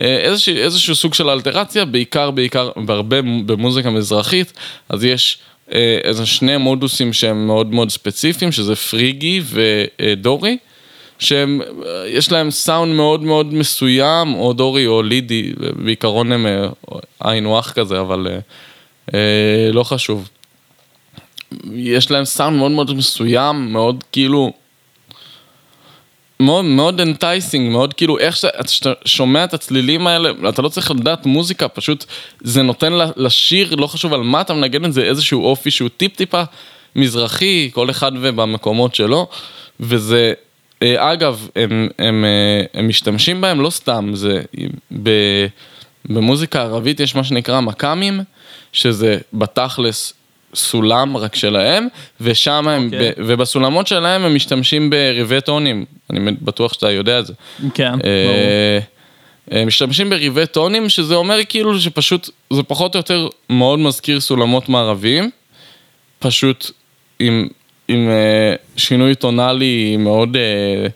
אה, איזשהו, איזשהו סוג של אלטרציה, בעיקר, בעיקר, בהרבה במוזיקה מזרחית, אז יש אה, איזה שני מודוסים שהם מאוד מאוד ספציפיים, שזה פריגי ודורי. שהם, אה, יש להם סאונד מאוד מאוד מסוים, או דורי או לידי, בעיקרון הם אה, היינו הך כזה, אבל אה, אה, לא חשוב. יש להם סאונד מאוד מאוד מסוים, מאוד כאילו, מאוד מאוד אנטייסינג, מאוד כאילו, איך שאתה שומע את הצלילים האלה, אתה לא צריך לדעת מוזיקה, פשוט זה נותן לשיר, לא חשוב על מה אתה מנגן את זה, איזשהו אופי שהוא טיפ טיפה מזרחי, כל אחד ובמקומות שלו, וזה, אה, אגב, הם, הם, אה, הם משתמשים בהם לא סתם, זה, ב, במוזיקה ערבית יש מה שנקרא מכ"מים, שזה בתכלס סולם רק שלהם, ושם הם, אוקיי. ב, ובסולמות שלהם הם משתמשים בריבי טונים, אני בטוח שאתה יודע את זה. כן, ברור. אה, אה, משתמשים בריבי טונים, שזה אומר כאילו שפשוט, זה פחות או יותר מאוד מזכיר סולמות מערביים, פשוט עם, עם אה, שינוי טונאלי מאוד, אה,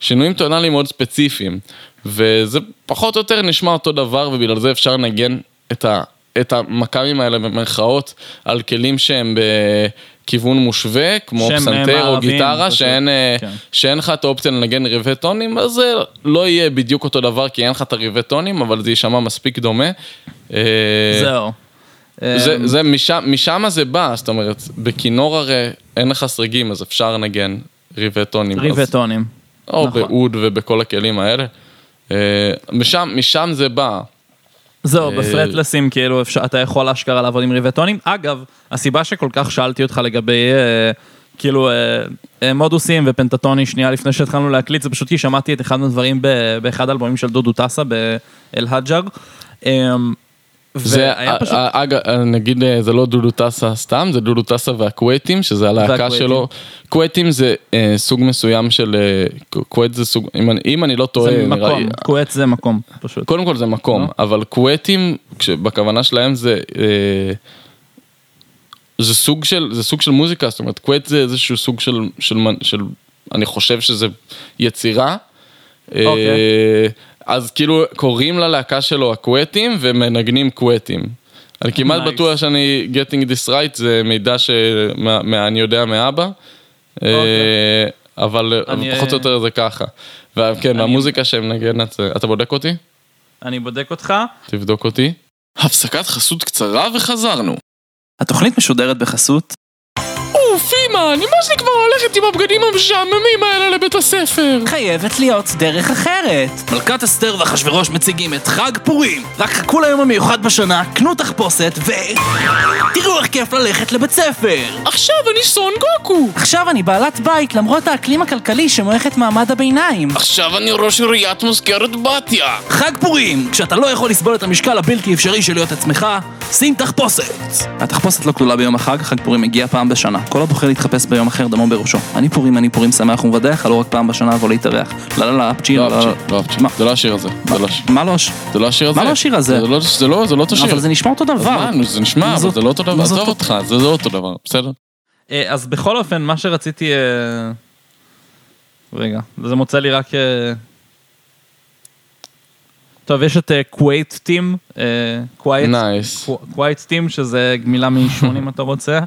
שינויים טונאליים מאוד ספציפיים, וזה פחות או יותר נשמע אותו דבר, ובגלל זה אפשר לנגן את את המכ"מים האלה במרכאות על כלים שהם בכיוון מושווה, כמו שהם, פסנתר או גיטרה, פשוט. שאין, אה, כן. שאין לך את האופציה לנגן ריבי טונים, אז זה לא יהיה בדיוק אותו דבר, כי אין לך את הריבי טונים, אבל זה יישמע מספיק דומה. אה, זהו. זה, אמ, זה משם, משם זה בא, זאת אומרת, בכינור הרי אין לך סריגים, אז אפשר לנגן ריבי טונים. ריבי טונים. או נכון. באוד ובכל הכלים האלה. אה, משם, משם זה בא. זהו, אה, בפרטלסים כאילו אפשר, אתה יכול אשכרה לעבוד עם ריבי טונים. אגב, הסיבה שכל כך שאלתי אותך לגבי אה, כאילו אה, אה, מודוסים ופנטטוני שנייה לפני שהתחלנו להקליט, זה פשוט כי שמעתי את אחד מהדברים ב- באחד האלבומים של דודו טסה באל-הג'ר. אה, זה, והיה פשוט... אה, אגב, אה, נגיד, אה, זה לא דודו טסה סתם, זה דודו טסה והכווייטים, שזה הלהקה. שלו. כווייטים זה אה, סוג מסוים של, אה, כווייט זה סוג, אם אני, אם אני לא טועה, זה נראה לי, מקום, כווית זה מקום, פשוט. קודם כל זה מקום, לא? אבל כווייטים, בכוונה שלהם זה, אה, זה סוג של, זה סוג של מוזיקה, זאת אומרת, כווייט זה איזשהו סוג של, של, מנ- של, אני חושב שזה יצירה. אה, אוקיי. אז כאילו קוראים ללהקה שלו הכווייטים ומנגנים כווייטים. אני כמעט Nice. בטוח שאני getting this right, זה מידע שאני יודע מאבא. אה, אבל אוקיי. אני, פחות או אה, יותר זה ככה. וכן, המוזיקה שהם מנגנת, זה- אתה בודק אותי? אני בודק אותך. תבדוק אותי. הפסקת חסות קצרה וחזרנו. התוכנית משודרת בחסות אוף, אמא, נמאס לי כבר ללכת עם הבגדים המשעממים האלה לבית הספר. חייבת להיות דרך אחרת. מלכת אסתר ואחשוורוש מציגים את חג פורים. רק חכו ליום המיוחד בשנה, קנו תחפושת ו... תראו איך כיף ללכת לבית ספר. עכשיו אני סון גוקו. עכשיו אני בעלת בית למרות האקלים הכלכלי שמועך את מעמד הביניים. עכשיו אני ראש עיריית מזכרת בתיה. חג פורים! כשאתה לא יכול לסבול את המשקל הבלתי אפשרי של להיות עצמך, שים תחפושת! התחפושת לא כלולה ביום החג, חג פורים מגיע פעם בשנה. כל הבוחר להתחפש ביום אחר דמו בראשו. אני פורים, אני פורים שמח ומבדח, לא רק פעם בשנה אבוא להתארח. לא לא לא, אפצ'י, לא לא אהבתי, לא. לא. מה? זה לא השיר הזה. לא מה לא. זה לא השיר הזה. מה לא השיר הזה? זה לא- זה לא, זה לא אותו שיר. אבל זה נשמע אותו דבר. זה נשמע, אבל זה לא אותו דבר. עזוב אותך, זה לא אותו דבר, בסדר? אה, אז בכל אופן, מה שרציתי... אה, רגע, זה מוצא לי רק... אה, טוב, יש את קווייט טים, קווייט. טים, שזה גמילה מ-80 אתה רוצה,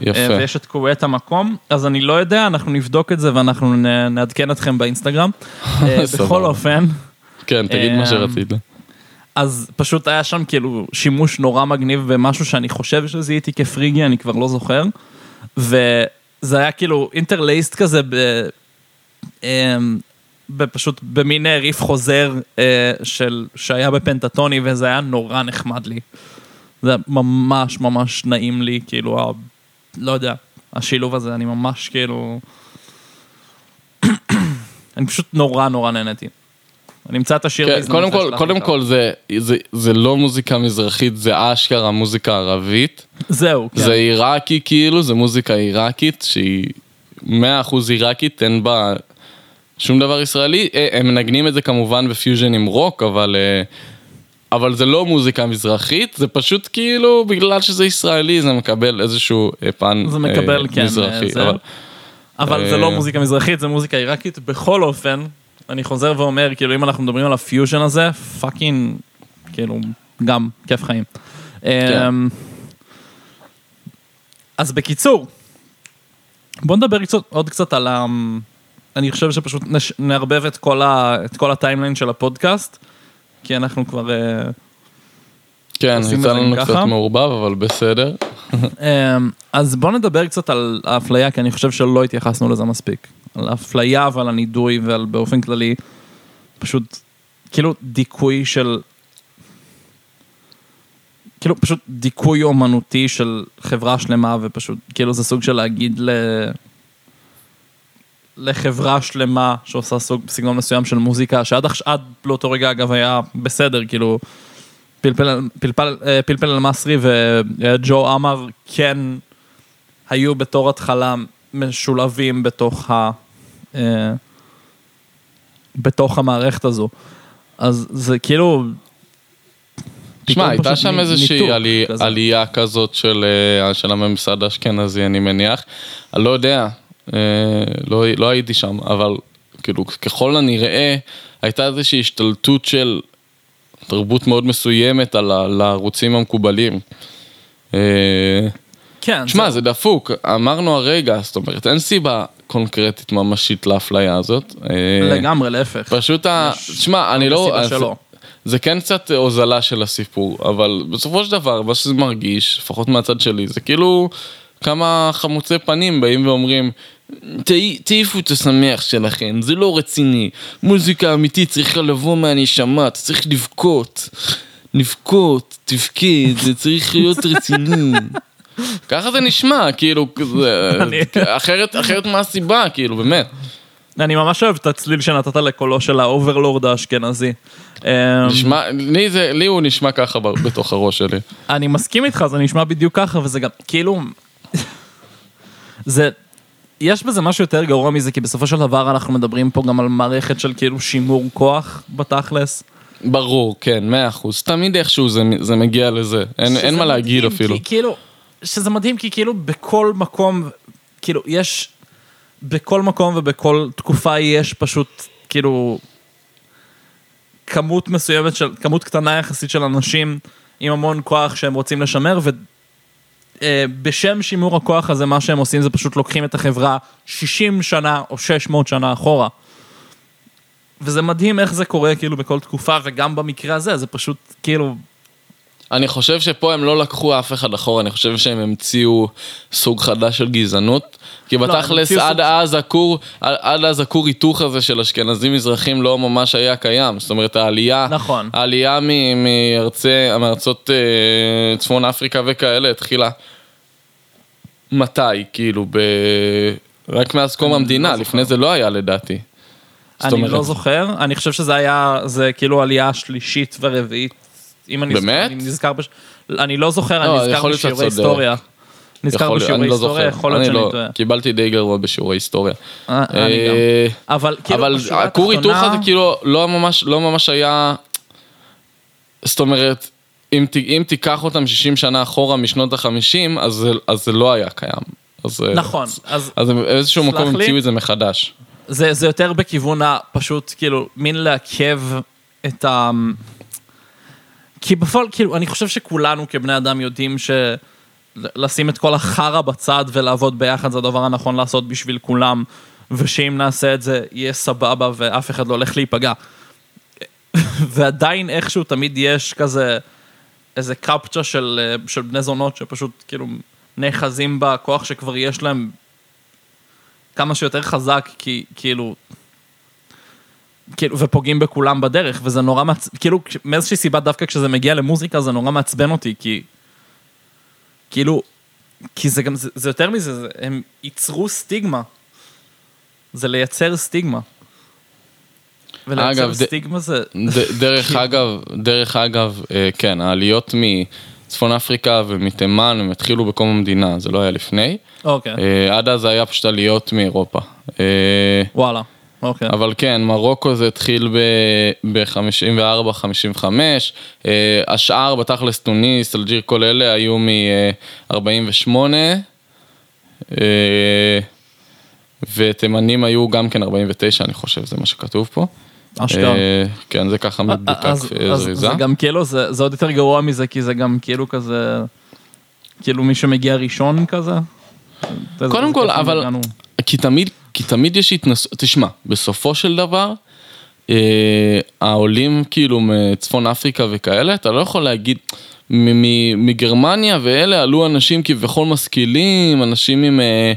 יפה. ויש את קווייט המקום, אז אני לא יודע, אנחנו נבדוק את זה ואנחנו נעדכן אתכם באינסטגרם. אה. בכל אופן, כן, תגיד מה אה, שרצית. אז פשוט היה שם כאילו שימוש נורא מגניב במשהו שאני חושב שזיהיתי כפריגי, אני כבר לא זוכר. וזה היה כאילו אינטרלייסט כזה ב... אמ, פשוט במין אה, ריף חוזר אה, של, שהיה בפנטטוני וזה היה נורא נחמד לי. זה ממש ממש נעים לי, כאילו. לא יודע, השילוב הזה, אני ממש כאילו... אני פשוט נורא נורא נהניתי. אני אמצא את השיר כן, קודם כל, קודם. כל זה, זה, זה לא מוזיקה מזרחית, זה אשכרה מוזיקה ערבית. זהו, כן. זה עיראקי כאילו, זה מוזיקה עיראקית שהיא 100% עיראקית, אין בה שום דבר ישראלי. אה, הם מנגנים את זה כמובן בפיוז'ן עם רוק, אבל, אה, אבל זה לא מוזיקה מזרחית, זה פשוט כאילו בגלל שזה ישראלי זה מקבל איזשהו אה, פן זה מקבל, אה, כן, מזרחי. זה. אבל, אבל זה אה, לא מוזיקה מזרחית, זה מוזיקה עיראקית. בכל אופן, אני חוזר ואומר, כאילו, אם אנחנו מדברים על הפיוז'ן הזה, fucking, כאילו, גם כיף חיים. כן. אמ, אז בקיצור, בוא נדבר קצת, עוד קצת על ה... אני חושב שפשוט נש... נערבב את כל, ה... את כל ה timeline של הפודקאסט, כי אנחנו כבר... אה, כן, יצא לנו? קצת מעורבב, אבל בסדר. אמ, אז בוא נדבר קצת על האפליה, כי אני חושב שלא התייחסנו לזה מספיק. על האפליה ועל הנידוי ועל באופן כללי, פשוט כאילו דיכוי של... כאילו פשוט דיכוי אומנותי של חברה שלמה ופשוט כאילו זה סוג של להגיד ל... לחברה שלמה שעושה סוג סגנון מסוים של מוזיקה שעד עד לאותו רגע אגב היה בסדר כאילו פלפל, פלפל, אה, פלפל אל-מסרי וג'ו עמר כן היו בתור התחלה משולבים בתוך ה... אה, בתוך המערכת הזו. אז זה כאילו... תשמע, הייתה שם איזושהי עלי, כזה. עלייה כזאת של, אה, של הממסד האשכנזי, אני מניח. אני לא יודע, לא, לא הייתי שם, אבל כאילו, ככל הנראה, הייתה איזושהי השתלטות של תרבות מאוד מסוימת על ה- לערוצים המקובלים. אה, כן, שמע, זה דפוק, אמרנו הרגע, זאת אומרת, אין סיבה קונקרטית ממשית לאפליה הזאת. אה, לגמרי, להפך. פשוט ה... שמע, אני לא... אז-. זה כן קצת הוזלה של הסיפור, אבל בסופו של דבר, מה שזה מרגיש, לפחות מהצד שלי, זה כאילו כמה חמוצי פנים באים ואומרים, "ת- תעיפו את השמח שלכם, זה לא רציני. מוזיקה אמיתית צריכה לבוא מהנשמה, אתה צריך לבכות. לבכות, תבכה, זה צריך להיות רציני. ככה זה נשמע, כאילו, כזה, אחרת, אחרת מה הסיבה, כאילו, באמת. אני ממש אוהב את הצליל שנתת לקולו של ה overlord האשכנזי. אה, נשמע, לי, זה, לי הוא נשמע ככה בתוך הראש שלי. אני מסכים איתך, זה נשמע בדיוק ככה, וזה גם, כאילו... זה... יש בזה משהו יותר גרוע מזה, כי בסופו של דבר אנחנו מדברים פה גם על מערכת של כאילו שימור כוח בתכלס. ברור, כן, מאה אחוז. תמיד איכשהו זה, זה מגיע לזה. אין, אין מה להגיד מדהים, אפילו. כי, כאילו, שזה מדהים כי כאילו בכל מקום, כאילו יש, בכל מקום ובכל תקופה יש פשוט כאילו כמות מסוימת של, כמות קטנה יחסית של אנשים עם המון כוח שהם רוצים לשמר ובשם שימור הכוח הזה מה שהם עושים זה פשוט לוקחים את החברה 60 שנה או 600 שנה אחורה. וזה מדהים איך זה קורה כאילו בכל תקופה וגם במקרה הזה זה פשוט כאילו אני חושב שפה הם לא לקחו אף אחד אחורה, אני חושב שהם המציאו סוג חדש של גזענות. כי לא, בתכלס המציאו עד אז הכור, עד- אז הכור היתוך הזה של אשכנזים מזרחים לא ממש היה קיים. זאת אומרת העלייה, נכון. העלייה מארצי, מארצות אה, צפון אפריקה וכאלה התחילה מתי? כאילו ב... רק מאז קום המדינה, לפני זה לא היה לדעתי. אני אומרת- לא זוכר, אני חושב שזה היה, זה כאילו עלייה שלישית ורביעית. אם אני באמת? אני נזכר, בש... אני לא זוכר, לא, אני נזכר בשיעורי. היסטוריה. נזכר בשיעורי אני לא היסטוריה, זוכר. יכול להיות אני שאני לא- טועה. קיבלתי די גרוע בשיעורי היסטוריה. אה, אני גם. אה, אבל כאילו, אבל הכור היתוך הזה כאילו לא ממש, לא ממש היה, זאת אומרת, אם, ת- אם תיקח אותם 60 שנה אחורה משנות ה-50, אז, אז זה לא היה קיים. אז, אה, נכון, אז, אז סלח מקום. המציאו את זה מחדש. זה, זה יותר בכיוון הפשוט, כאילו, מין לעכב את ה... כי בפועל, כאילו, אני חושב שכולנו כבני אדם יודעים ש... לשים את כל החרא בצד ולעבוד ביחד זה הדבר הנכון לעשות בשביל כולם, ושאם נעשה את זה יהיה סבבה ואף אחד לא הולך להיפגע. ועדיין איכשהו תמיד יש כזה איזה קפצ'ה של, אה, של בני זונות שפשוט כאילו נאחזים בכוח שכבר יש להם כמה שיותר חזק, כי כאילו... כאילו, ופוגעים בכולם בדרך, וזה נורא מעצבן, כאילו, מאיזושהי סיבה דווקא כשזה מגיע למוזיקה זה נורא מעצבן אותי, כי... כאילו, כי זה גם, זה, זה יותר מזה, זה, הם ייצרו סטיגמה. זה לייצר סטיגמה. ולייצר אגב, ד- סטיגמה זה... ד- דרך אגב, דרך אגב, אה, כן, העליות מצפון אפריקה ומתימן, הם התחילו בקום המדינה, זה לא היה לפני. אוקיי, אה, עד אז היה פשוט עליות מאירופה. אה, וואלה, אוקיי. אבל כן, מרוקו זה התחיל ב-54, 55, אה, השאר בתכלס טוניס, אלג'יר, כל אלה היו מ-48, ותימנים היו גם כן 49, אני חושב, זה מה שכתוב פה. אשכרה. אה, כן, זה ככה אה, אז זריזה. זה גם כאילו, זה, זה עוד יותר גרוע מזה, כי זה גם כאילו כזה, כאילו מי שמגיע ראשון כזה. קודם כל, אבל. כי תמיד, כי תמיד יש התנסות, תשמע, בסופו של דבר, אה, העולים כאילו מצפון אפריקה וכאלה, אתה לא יכול להגיד, מגרמניה ואלה עלו אנשים כביכול משכילים, אנשים עם, אה,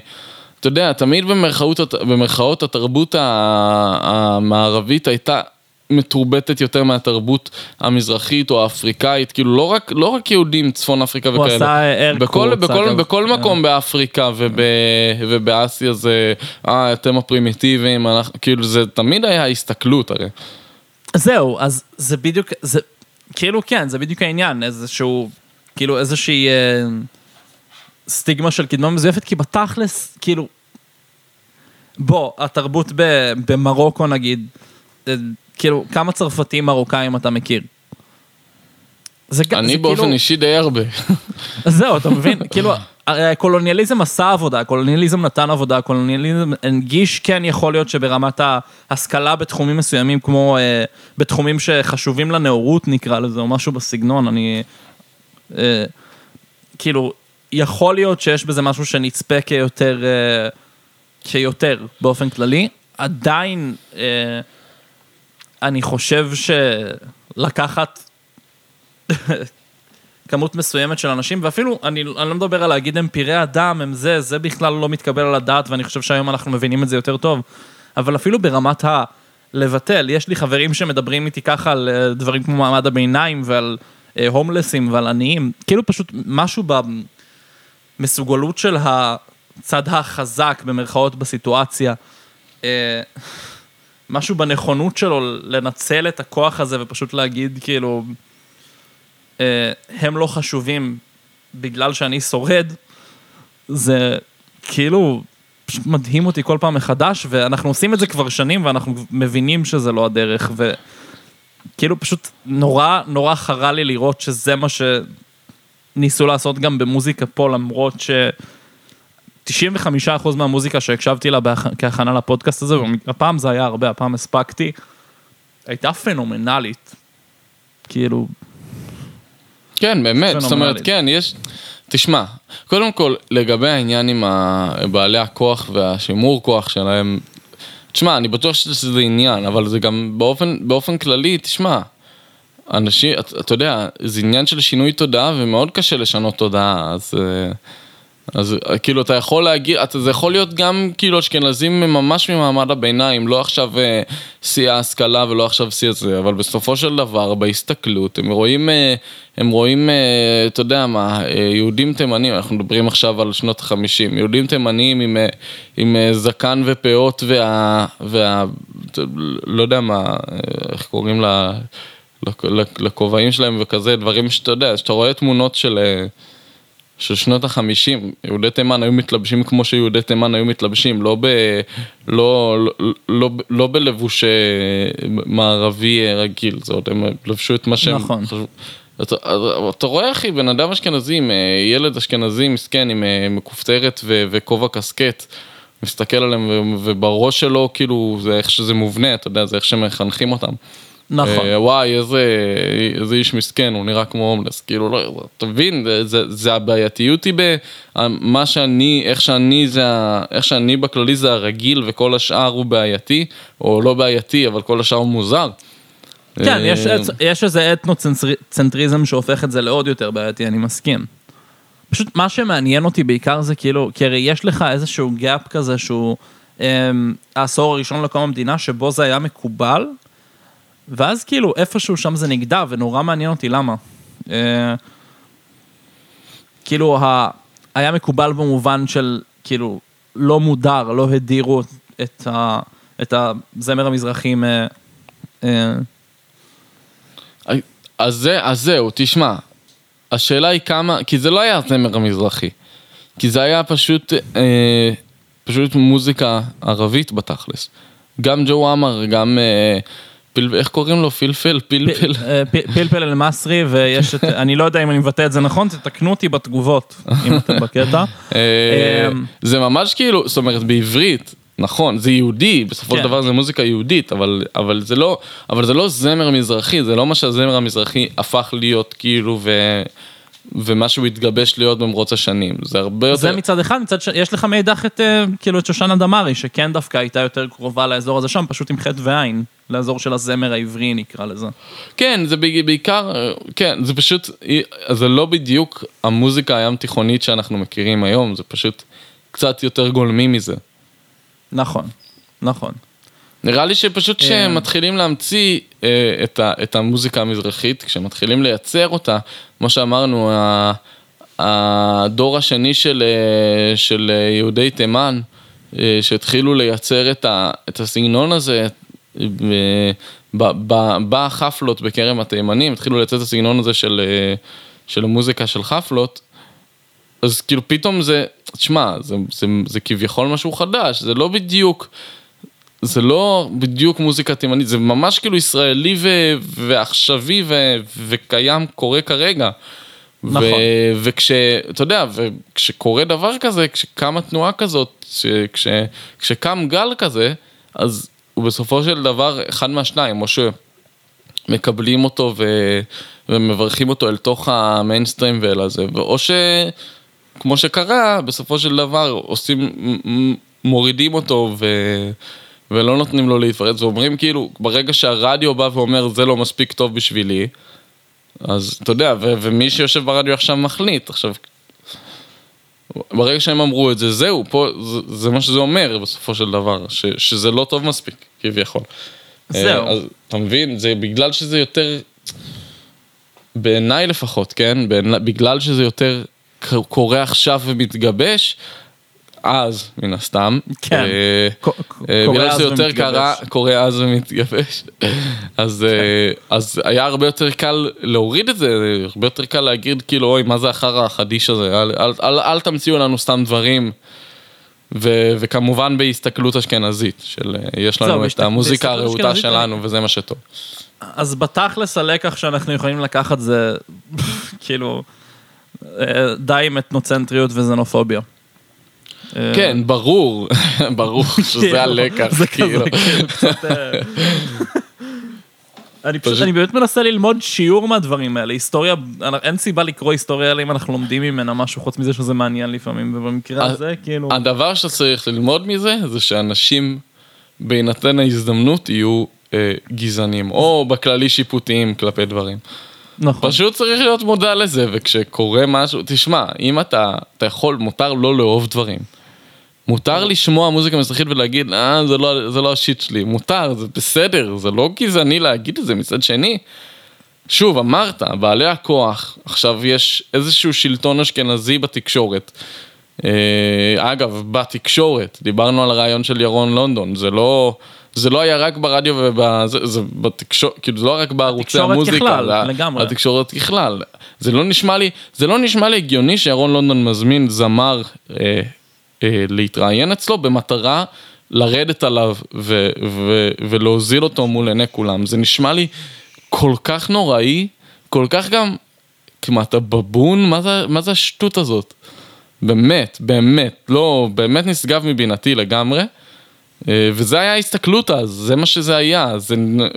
אתה יודע, תמיד במרכאות, במרכאות התרבות המערבית הייתה מתורבתת יותר מהתרבות המזרחית או האפריקאית, כאילו לא רק, לא רק יהודים צפון אפריקה הוא וכאלה. עשה air בכל, בכל. בכל כן. מקום באפריקה וב, ובאסיה זה, אה, אתם הפרימיטיביים, אנחנו, כאילו זה תמיד היה הסתכלות הרי. זהו, אז זה בדיוק, זה, כאילו כן, זה בדיוק העניין, איזשהו, כאילו איזושהי אה, סטיגמה של קדמה מזויפת, כי בתכלס, כאילו, בוא, התרבות ב, במרוקו נגיד, אה, כאילו, כמה צרפתים מרוקאים אתה מכיר? זה אני זה באופן כאילו- אישי די הרבה. זהו, אתה מבין? כאילו, הקולוניאליזם עשה עבודה, הקולוניאליזם נתן עבודה, הקולוניאליזם הנגיש, כן יכול להיות שברמת ההשכלה בתחומים מסוימים, כמו אה, בתחומים שחשובים לנאורות נקרא לזה, או משהו בסגנון, אני... אה, כאילו, יכול להיות שיש בזה משהו שנצפה כיותר, אה, כיותר באופן כללי, עדיין אה, אני חושב שלקחת כמות מסוימת של אנשים, ואפילו, אני, אני לא מדבר על להגיד הם פראי אדם, הם זה, זה בכלל לא מתקבל על הדעת, ואני חושב שהיום אנחנו מבינים את זה יותר טוב, אבל אפילו ברמת ה... לבטל, יש לי חברים שמדברים איתי ככה על אה, דברים כמו מעמד הביניים ועל אה, הומלסים ועל עניים, כאילו פשוט משהו במסוגלות של הצד החזק במרכאות בסיטואציה, אה, משהו בנכונות שלו לנצל את הכוח הזה ופשוט להגיד כאילו, אה, הם לא חשובים בגלל שאני שורד, זה כאילו פשוט מדהים אותי כל פעם מחדש, ואנחנו עושים את זה כבר שנים ואנחנו מבינים שזה לא הדרך, וכאילו פשוט נורא נורא חרה לי לראות שזה מה שניסו לעשות גם במוזיקה פה, למרות ש... 95% מהמוזיקה שהקשבתי לה בהכ- כהכנה לפודקאסט הזה, הפעם זה היה הרבה, הפעם הספקתי, הייתה פנומנלית. כאילו, כן, באמת, זאת אומרת. כן, יש... תשמע, קודם כל, לגבי העניין עם בעלי הכוח והשימור כוח שלהם, תשמע, אני בטוח שזה עניין, אבל זה גם באופן, באופן כללי, תשמע, אנשים, אתה אתה יודע, זה עניין של שינוי תודעה ומאוד קשה לשנות תודעה, אז... אה, אז אה, כאילו אתה יכול להגיד, אתה, זה יכול להיות גם כאילו אשכנזים ממש ממעמד הביניים, לא עכשיו אה, שיא ההשכלה ולא עכשיו שיא הזה, אבל בסופו של דבר בהסתכלות הם רואים, אה, הם רואים, אה, אתה יודע מה, אה, יהודים תימנים, אנחנו מדברים עכשיו על שנות החמישים, יהודים תימנים עם, אה, עם אה, זקן ופאות וה, וה, לא יודע מה, אה, איך קוראים לכובעים שלהם וכזה, דברים שאתה יודע, שאתה רואה תמונות של... אה, של שנות החמישים, יהודי תימן היו מתלבשים כמו שיהודי תימן היו מתלבשים, לא, ב, לא, לא, לא, לא בלבוש מערבי רגיל, זאת אומרת, הם לבשו את מה שהם נכון. חשבו. אתה, אתה רואה אחי, בן אדם אשכנזי, אה, ילד אשכנזי מסכן עם אה, מכופתרת וכובע קסקט, מסתכל עליהם ובראש שלו כאילו זה איך שזה מובנה, אתה יודע, זה איך שמחנכים אותם. נכון. אה, וואי, איזה, איזה איש מסכן, הוא נראה כמו הומלס, כאילו, לא, אתה מבין, זה, זה, זה הבעייתיות היא במה שאני, איך שאני זה, איך שאני בכללי זה הרגיל וכל השאר הוא בעייתי, או לא בעייתי, אבל כל השאר הוא מוזר. כן, אה, יש, אצ- יש איזה אתנוצנטריזם שהופך את זה לעוד יותר בעייתי, אני מסכים. פשוט מה שמעניין אותי בעיקר זה כאילו, כי הרי יש לך איזשהו גאפ כזה שהוא אמ, העשור הראשון לקום המדינה, שבו זה היה מקובל, ואז כאילו איפשהו שם זה נגדע, ונורא מעניין אותי למה. אה, כאילו. היה מקובל במובן של, כאילו, לא מודר, לא הדירו את, ה... את הזמר המזרחי מ... אה, אז, זה, אז זהו, תשמע, השאלה היא כמה, כי זה לא היה זמר המזרחי, כי זה היה פשוט, אה, פשוט מוזיקה ערבית בתכלס. גם ג'ו עמר, גם, אה, איך קוראים לו? פלפל? פלפל? אה, פלפל אל-מסרי, ויש את, אני לא יודע אם אני מבטא את זה נכון, תתקנו אותי בתגובות, אם אתם בקטע. אה, אמ, זה ממש כאילו, זאת אומרת בעברית, נכון, זה יהודי, בסופו של כן. דבר זה מוזיקה יהודית, אבל, אבל, זה לא, אבל זה לא זמר מזרחי, זה לא מה שהזמר המזרחי הפך להיות כאילו, ו, ומה שהוא התגבש להיות במרוץ השנים, זה הרבה יותר... זה מצד אחד, מצד שני, יש לך מאידך את, אה, כאילו, את שושנה דמארי, שכן דווקא הייתה יותר קרובה לאזור הזה שם, פשוט עם חטא ועין, לאזור של הזמר העברי נקרא לזה. כן, זה בעי- בעיקר, אה, כן, זה פשוט, זה לא בדיוק המוזיקה הים תיכונית שאנחנו מכירים היום, זה פשוט קצת יותר גולמי מזה. נכון, נכון. נראה לי שפשוט כשמתחילים להמציא אה, את, ה, את המוזיקה המזרחית, כשמתחילים לייצר אותה, כמו שאמרנו, הדור השני של, אה, של יהודי תימן, אה, שהתחילו לייצר את, ה, את הסגנון הזה, בחפלות בכרם התימנים, התחילו לייצר את הסגנון הזה של, אה, של המוזיקה של חפלות, אז כאילו פתאום זה, תשמע, זה, זה, זה כביכול משהו חדש, זה לא בדיוק זה לא בדיוק מוזיקה תימנית, זה ממש כאילו ישראלי ו- ועכשווי ו- וקיים, קורה כרגע. נכון. ו- וכש, אתה יודע, וכשקורה דבר כזה, כשקמה תנועה כזאת, כש- כשקם גל כזה, אז הוא בסופו של דבר אחד מהשניים, או שמקבלים אותו ו- ומברכים אותו אל תוך המיינסטרים ואל הזה, או שכמו שקרה, בסופו של דבר עושים, מורידים אותו ו... ולא נותנים לו להתפרץ, ואומרים כאילו, ברגע שהרדיו בא ואומר זה לא מספיק טוב בשבילי, אז אתה יודע, ו- ומי שיושב ברדיו עכשיו מחליט, עכשיו, ברגע שהם אמרו את זה, זהו, פה, זה, זה מה שזה אומר בסופו של דבר, ש- שזה לא טוב מספיק, כביכול. זהו. אה, אז אתה מבין, זה בגלל שזה יותר, בעיניי לפחות, כן, בעיני, בגלל שזה יותר קורה עכשיו ומתגבש, אז, מן הסתם. כן. אה, אה, בגלל שזה יותר. קרה, קורה אז ומתגבש. אז, אה, אז היה הרבה יותר קל להוריד את זה, הרבה יותר קל להגיד כאילו, אוי, מה זה החרא החדיש הזה, אל, אל, אל, אל תמציאו לנו סתם דברים. ו, וכמובן בהסתכלות אשכנזית, של יש לנו את המוזיקה הרהוטה שלנו וזה מה שטוב. אז בתכלס הלקח שאנחנו יכולים לקחת זה כאילו די עם אתנוצנטריות וזנופוביה. אה, כן, ברור, ברור כאילו, שזה הלקח, זה כאילו. כזה, כאילו, קצת... אה, אני פשוט, אני באמת מנסה ללמוד שיעור מהדברים האלה, היסטוריה, אין סיבה לקרוא היסטוריה אלא אם אנחנו לומדים ממנה משהו חוץ מזה שזה מעניין לפעמים, ובמקרה הזה כאילו, הדבר שצריך ללמוד מזה, זה שאנשים, בהינתן ההזדמנות, יהיו אה, גזענים, או בכללי שיפוטיים כלפי דברים. נכון, פשוט צריך להיות מודע לזה, וכשקורה משהו, תשמע, אם אתה, אתה יכול, מותר לא לאהוב דברים. מותר לשמוע מוזיקה מזרחית ולהגיד, אה, זה לא, זה לא השיט שלי. מותר, זה בסדר, זה לא גזעני להגיד את זה מצד שני. שוב, אמרת, בעלי הכוח, עכשיו יש איזשהו שלטון אשכנזי בתקשורת. אה, אגב, בתקשורת, דיברנו על הרעיון של ירון לונדון, זה לא, זה לא היה רק ברדיו ובזה, זה בתקשורת, כאילו זה לא רק בערוצי המוזיקה, ככלל, זה לגמרי. בתקשורת ככלל. זה לא נשמע לי, זה לא נשמע לי הגיוני שירון לונדון מזמין זמר אה, להתראיין אצלו במטרה לרדת עליו ו- ו- ולהוזיל אותו מול עיני כולם. זה נשמע לי כל כך נוראי, כל כך גם, כמעט אתה בבון, מה זה, מה זה השטות הזאת? באמת, באמת, לא, באמת נשגב מבינתי לגמרי. אה, וזה היה ההסתכלות אז, זה מה שזה היה, זה,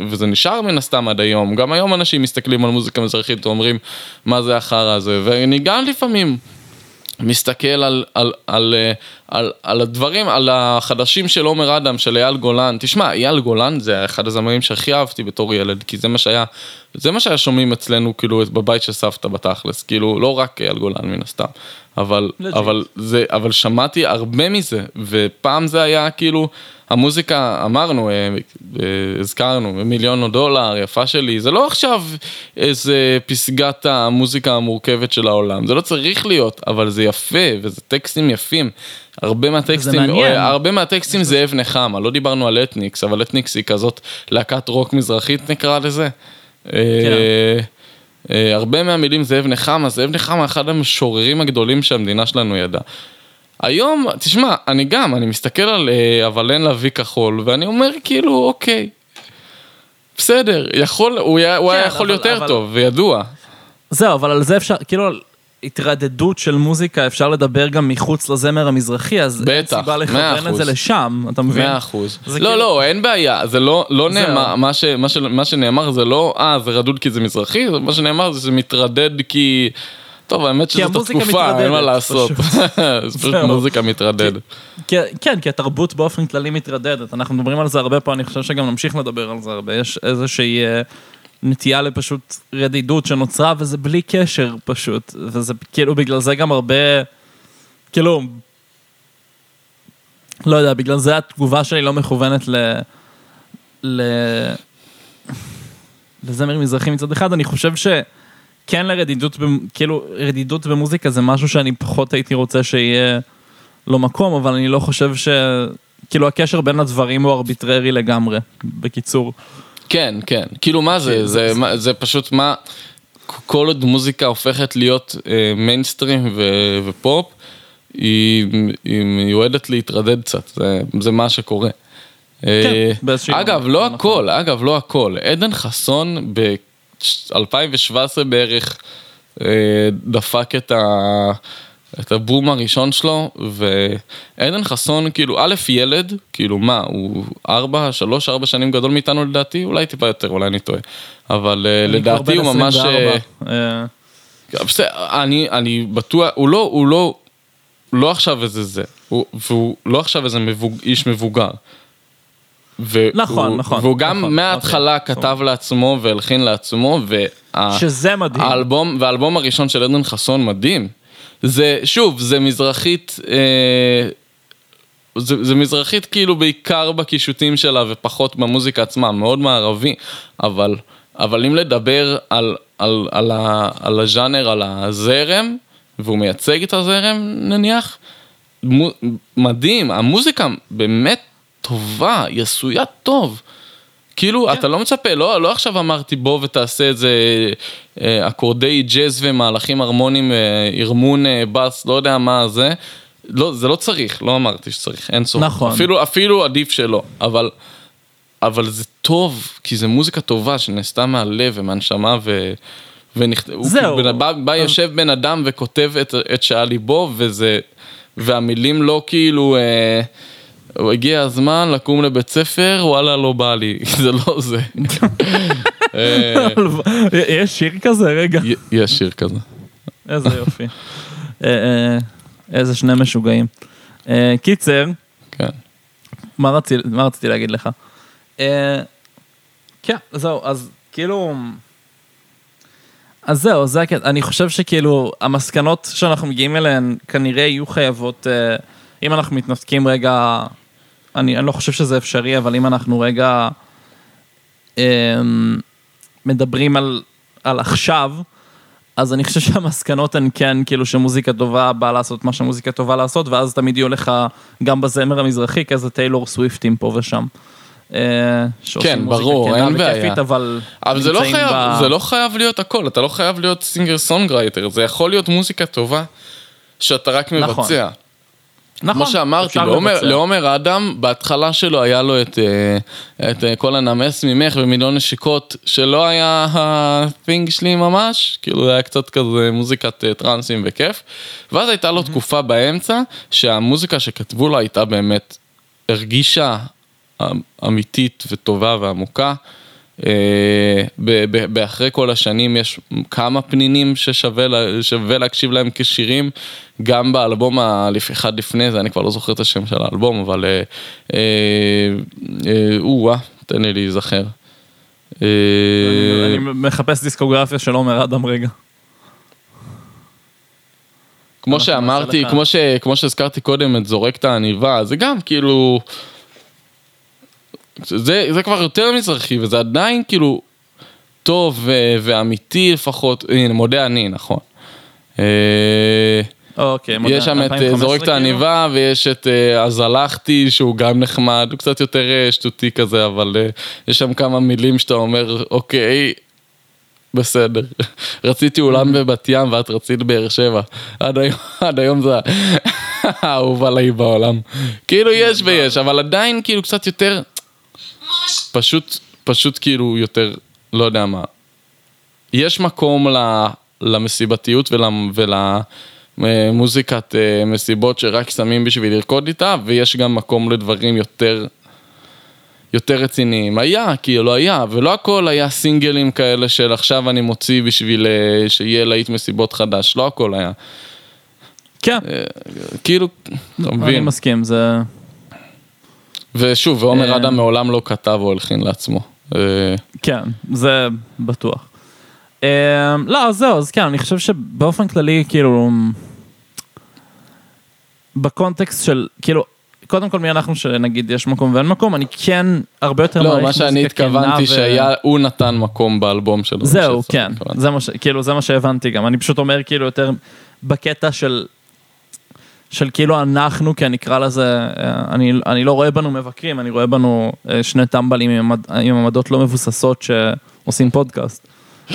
וזה נשאר מן הסתם עד היום. גם היום אנשים מסתכלים על מוזיקה מזרחית ואומרים, מה זה החרא הזה, ואני גם לפעמים מסתכל על, על, על, אה, על, על הדברים, על החדשים של עומר אדם, של אייל גולן. תשמע, אייל גולן זה אחד הזמרים שהכי אהבתי בתור ילד, כי זה מה שהיה, זה מה שהיה שומעים אצלנו, כאילו, בבית של סבתא בתכלס, כאילו, לא רק אייל גולן מן הסתם, אבל. אבל זה, אבל שמעתי הרבה מזה, ופעם זה היה כאילו, המוזיקה, אמרנו, אה, אה, הזכרנו, מיליון דולר, יפה שלי, זה לא עכשיו איזה פסגת המוזיקה המורכבת של העולם, זה לא צריך להיות, אבל זה יפה, וזה טקסטים יפים. הרבה מהטקסטים, מעניין. אה, הרבה מהטקסטים זה אבן נחמה, לא דיברנו על אתניקס, אבל אתניקס היא כזאת להקת רוק מזרחית נקרא לזה. אה, אה, הרבה מהמילים זאב נחמה, זאב נחמה אחד המשוררים הגדולים שהמדינה שלנו ידעה. היום, תשמע, אני גם, אני מסתכל על אה, אבל אין להביא כחול, ואני אומר כאילו, אוקיי, בסדר, יכול, הוא היה, הוא היה כן, יכול אבל- יותר אבל- טוב, וידוע. זהו, אבל על זה אפשר, כאילו, התרדדות של מוזיקה אפשר לדבר גם מחוץ לזמר המזרחי, אז אין בטח, סיבה מאה לכוון את זה. לשם, אתה מבין? מאה אחוז. זה לא, כאילו- לא, אין בעיה, זה לא, לא זהו. נאמר, מה, ש, מה, ש, מה שנאמר זה לא, אה, זה רדוד כי זה מזרחי, זה מה שנאמר זה שזה מתרדד כי... טוב, האמת שזאת התקופה, אין מה לעשות. זה פשוט. מוזיקה מתרדדת. כי- כן, כי התרבות באופן כללי מתרדדת, אנחנו מדברים על זה הרבה פה, אני חושב שגם נמשיך לדבר על זה הרבה, יש איזושהי אה, נטייה לפשוט רדידות שנוצרה, וזה בלי קשר פשוט, וזה כאילו בגלל זה גם הרבה, כאילו, לא יודע, בגלל זה התגובה שלי לא מכוונת ל... ל... לזמר מזרחי מצד אחד, אני חושב שכן לרדידות, כאילו, רדידות במוזיקה זה משהו שאני פחות הייתי רוצה שיהיה לו מקום, אבל אני לא חושב ש... כאילו הקשר בין הדברים הוא ארביטררי לגמרי, בקיצור. כן, כן. כאילו מה זה? זה, מה- זה פשוט מה... כל עוד מוזיקה הופכת להיות אה, מיינסטרים ו- ופופ, היא, היא מיועדת להתרדד קצת, זה, זה מה שקורה. אה, באיזושהי אגב, לא נכון. הכל, אגב, לא הכל. עדן חסון ב-2017 בערך אה, דפק את ה... את הבום הראשון שלו, ועדן חסון, כאילו, א', ילד, כאילו, מה, הוא ארבע, שלוש, ארבע שנים גדול מאיתנו לדעתי, אולי טיפה יותר, אולי אני טועה. אבל אה, לדעתי הוא ממש... 24. אה, אה, אני, אני בטוח, הוא לא, הוא לא, לא עכשיו איזה זה, הוא, והוא לא עכשיו איזה מבוג, איש מבוגר. והוא, נכון, נכון, והוא גם נכון, מההתחלה אוקיי, כתב לעצמו והלחין לעצמו, וה, שזה מדהים. האלבום, והאלבום הראשון של עדן חסון מדהים. זה, שוב, זה מזרחית, אה, זה, זה מזרחית כאילו בעיקר בקישוטים שלה ופחות במוזיקה עצמה, מאוד מערבי, אבל, אבל אם לדבר על, על, על, ה, על הז'אנר, על הזרם, והוא מייצג את הזרם נניח, מדהים, המוזיקה באמת טובה, היא עשויה טוב. כאילו, אתה לא מצפה, לא, לא עכשיו אמרתי בוא ותעשה איזה אה, אקורדי ג'אז ומהלכים הרמוניים, אה, הרמון אה, בס, לא יודע מה זה. לא, זה לא צריך, לא אמרתי שצריך, אין צורך. נכון. אפילו, אפילו עדיף שלא, אבל, אבל זה טוב, כי זה מוזיקה טובה שנעשתה מהלב ומהנשמה ו... ונכ... הוא זהו. כאילו, בא, בא יושב בן אדם וכותב את, את שעל ליבו, וזה... והמילים לא כאילו... אה, הגיע הזמן לקום לבית ספר, וואלה לא בא לי, זה לא זה. אה, יש שיר כזה? רגע. יש שיר כזה. איזה יופי. אה, אה, איזה שני משוגעים. קיצר, כן. מה רצי- מה רציתי להגיד לך? כן, זהו, אז כאילו... אז זהו, זה הקטע. אני חושב שכאילו, המסקנות שאנחנו מגיעים אליהן כנראה יהיו חייבות, אם אנחנו מתנתקים רגע, אני, אני לא חושב שזה אפשרי, אבל אם אנחנו רגע אה, מדברים על, על עכשיו, אז אני חושב שהמסקנות הן כן, כאילו שמוזיקה טובה באה לעשות מה שמוזיקה טובה לעשות, ואז תמיד יהיו לך גם בזמר המזרחי כזה טיילור סוויפטים פה ושם. אה, כן, ברור, אין בעיה. וכיפית, אבל... אבל זה לא, חייב, ב- זה לא חייב להיות הכל, אתה לא חייב להיות singer songwriter, זה יכול להיות מוזיקה טובה שאתה רק נכון. מבצע. נכון, כמו שאמרתי, לעומר. לעומר אדם, בהתחלה שלו היה לו את, אה, את אה, כל הנמס ממך ומיליון נשיקות, שלא היה ה thing שלי ממש, כאילו זה היה קצת כזה מוזיקת אה, טרנסים וכיף, ואז הייתה לו תקופה באמצע, שהמוזיקה שכתבו לו הייתה באמת, הרגישה אמ- אמיתית וטובה ועמוקה. אה, באחרי כל השנים יש כמה פנינים ששווה לה- שווה להקשיב להם כשירים, גם באלבום אחד לפני זה, אני כבר לא זוכר את השם של האלבום, אבל אה, אה, או-אה, תן לי להיזכר. אני מחפש דיסקוגרפיה של עומר אדם רגע. כמו שאמרתי, כמו שהזכרתי קודם את זורק את העניבה, זה גם כאילו... זה, זה כבר יותר מזרחי, וזה עדיין כאילו טוב ו, ואמיתי לפחות, הנה, מודה אני, נכון. אה, אוקיי, מודה, יש שם את אה, 2015 זורק את כאילו? העניבה, ויש את אה, אז הלכתי, שהוא גם נחמד, הוא קצת יותר אה, שטותי כזה, אבל אה, יש שם כמה מילים שאתה אומר, אוקיי, בסדר. רציתי אולם בבת ים ואת רצית באר שבע. עד היום, עד היום זה האהוב עליי בעולם. כאילו יש ויש, אבל עדיין כאילו קצת יותר, פשוט, פשוט כאילו יותר, לא יודע מה. יש מקום ל- למסיבתיות ול- ולמוזיקת אה, מסיבות שרק שמים בשביל לרקוד איתה, ויש גם מקום לדברים יותר... יותר רציניים. היה, כאילו היה, ולא הכל היה סינגלים כאלה של עכשיו אני מוציא בשביל אה, שיהיה להיט מסיבות חדש, לא הכל היה. כן, אה, כאילו, אתה אני מבין. מסכים, זה... ושוב, ועומר אה. אדם מעולם לא כתב או הלחין לעצמו. אה, כן, זה בטוח. אמ, לא, אז זהו, אז כן, אני חושב שבאופן כללי, כאילו, בקונטקסט של, כאילו, קודם כל מי אנחנו שנגיד יש מקום ואין מקום, אני כן הרבה יותר לא, מעריך מה שאני התכוונתי ו- שהיה, הוא נתן מקום באלבום שלו. זהו, כן. זה מה ש... כאילו, זה מה שהבנתי גם. אני פשוט אומר כאילו יותר בקטע של... של כאילו אנחנו, כי אני אקרא לזה, אה, אני, אני לא רואה בנו מבקרים, אני רואה בנו אה, שני טמבלים עם, עם עמדות לא מבוססות שעושים פודקאסט.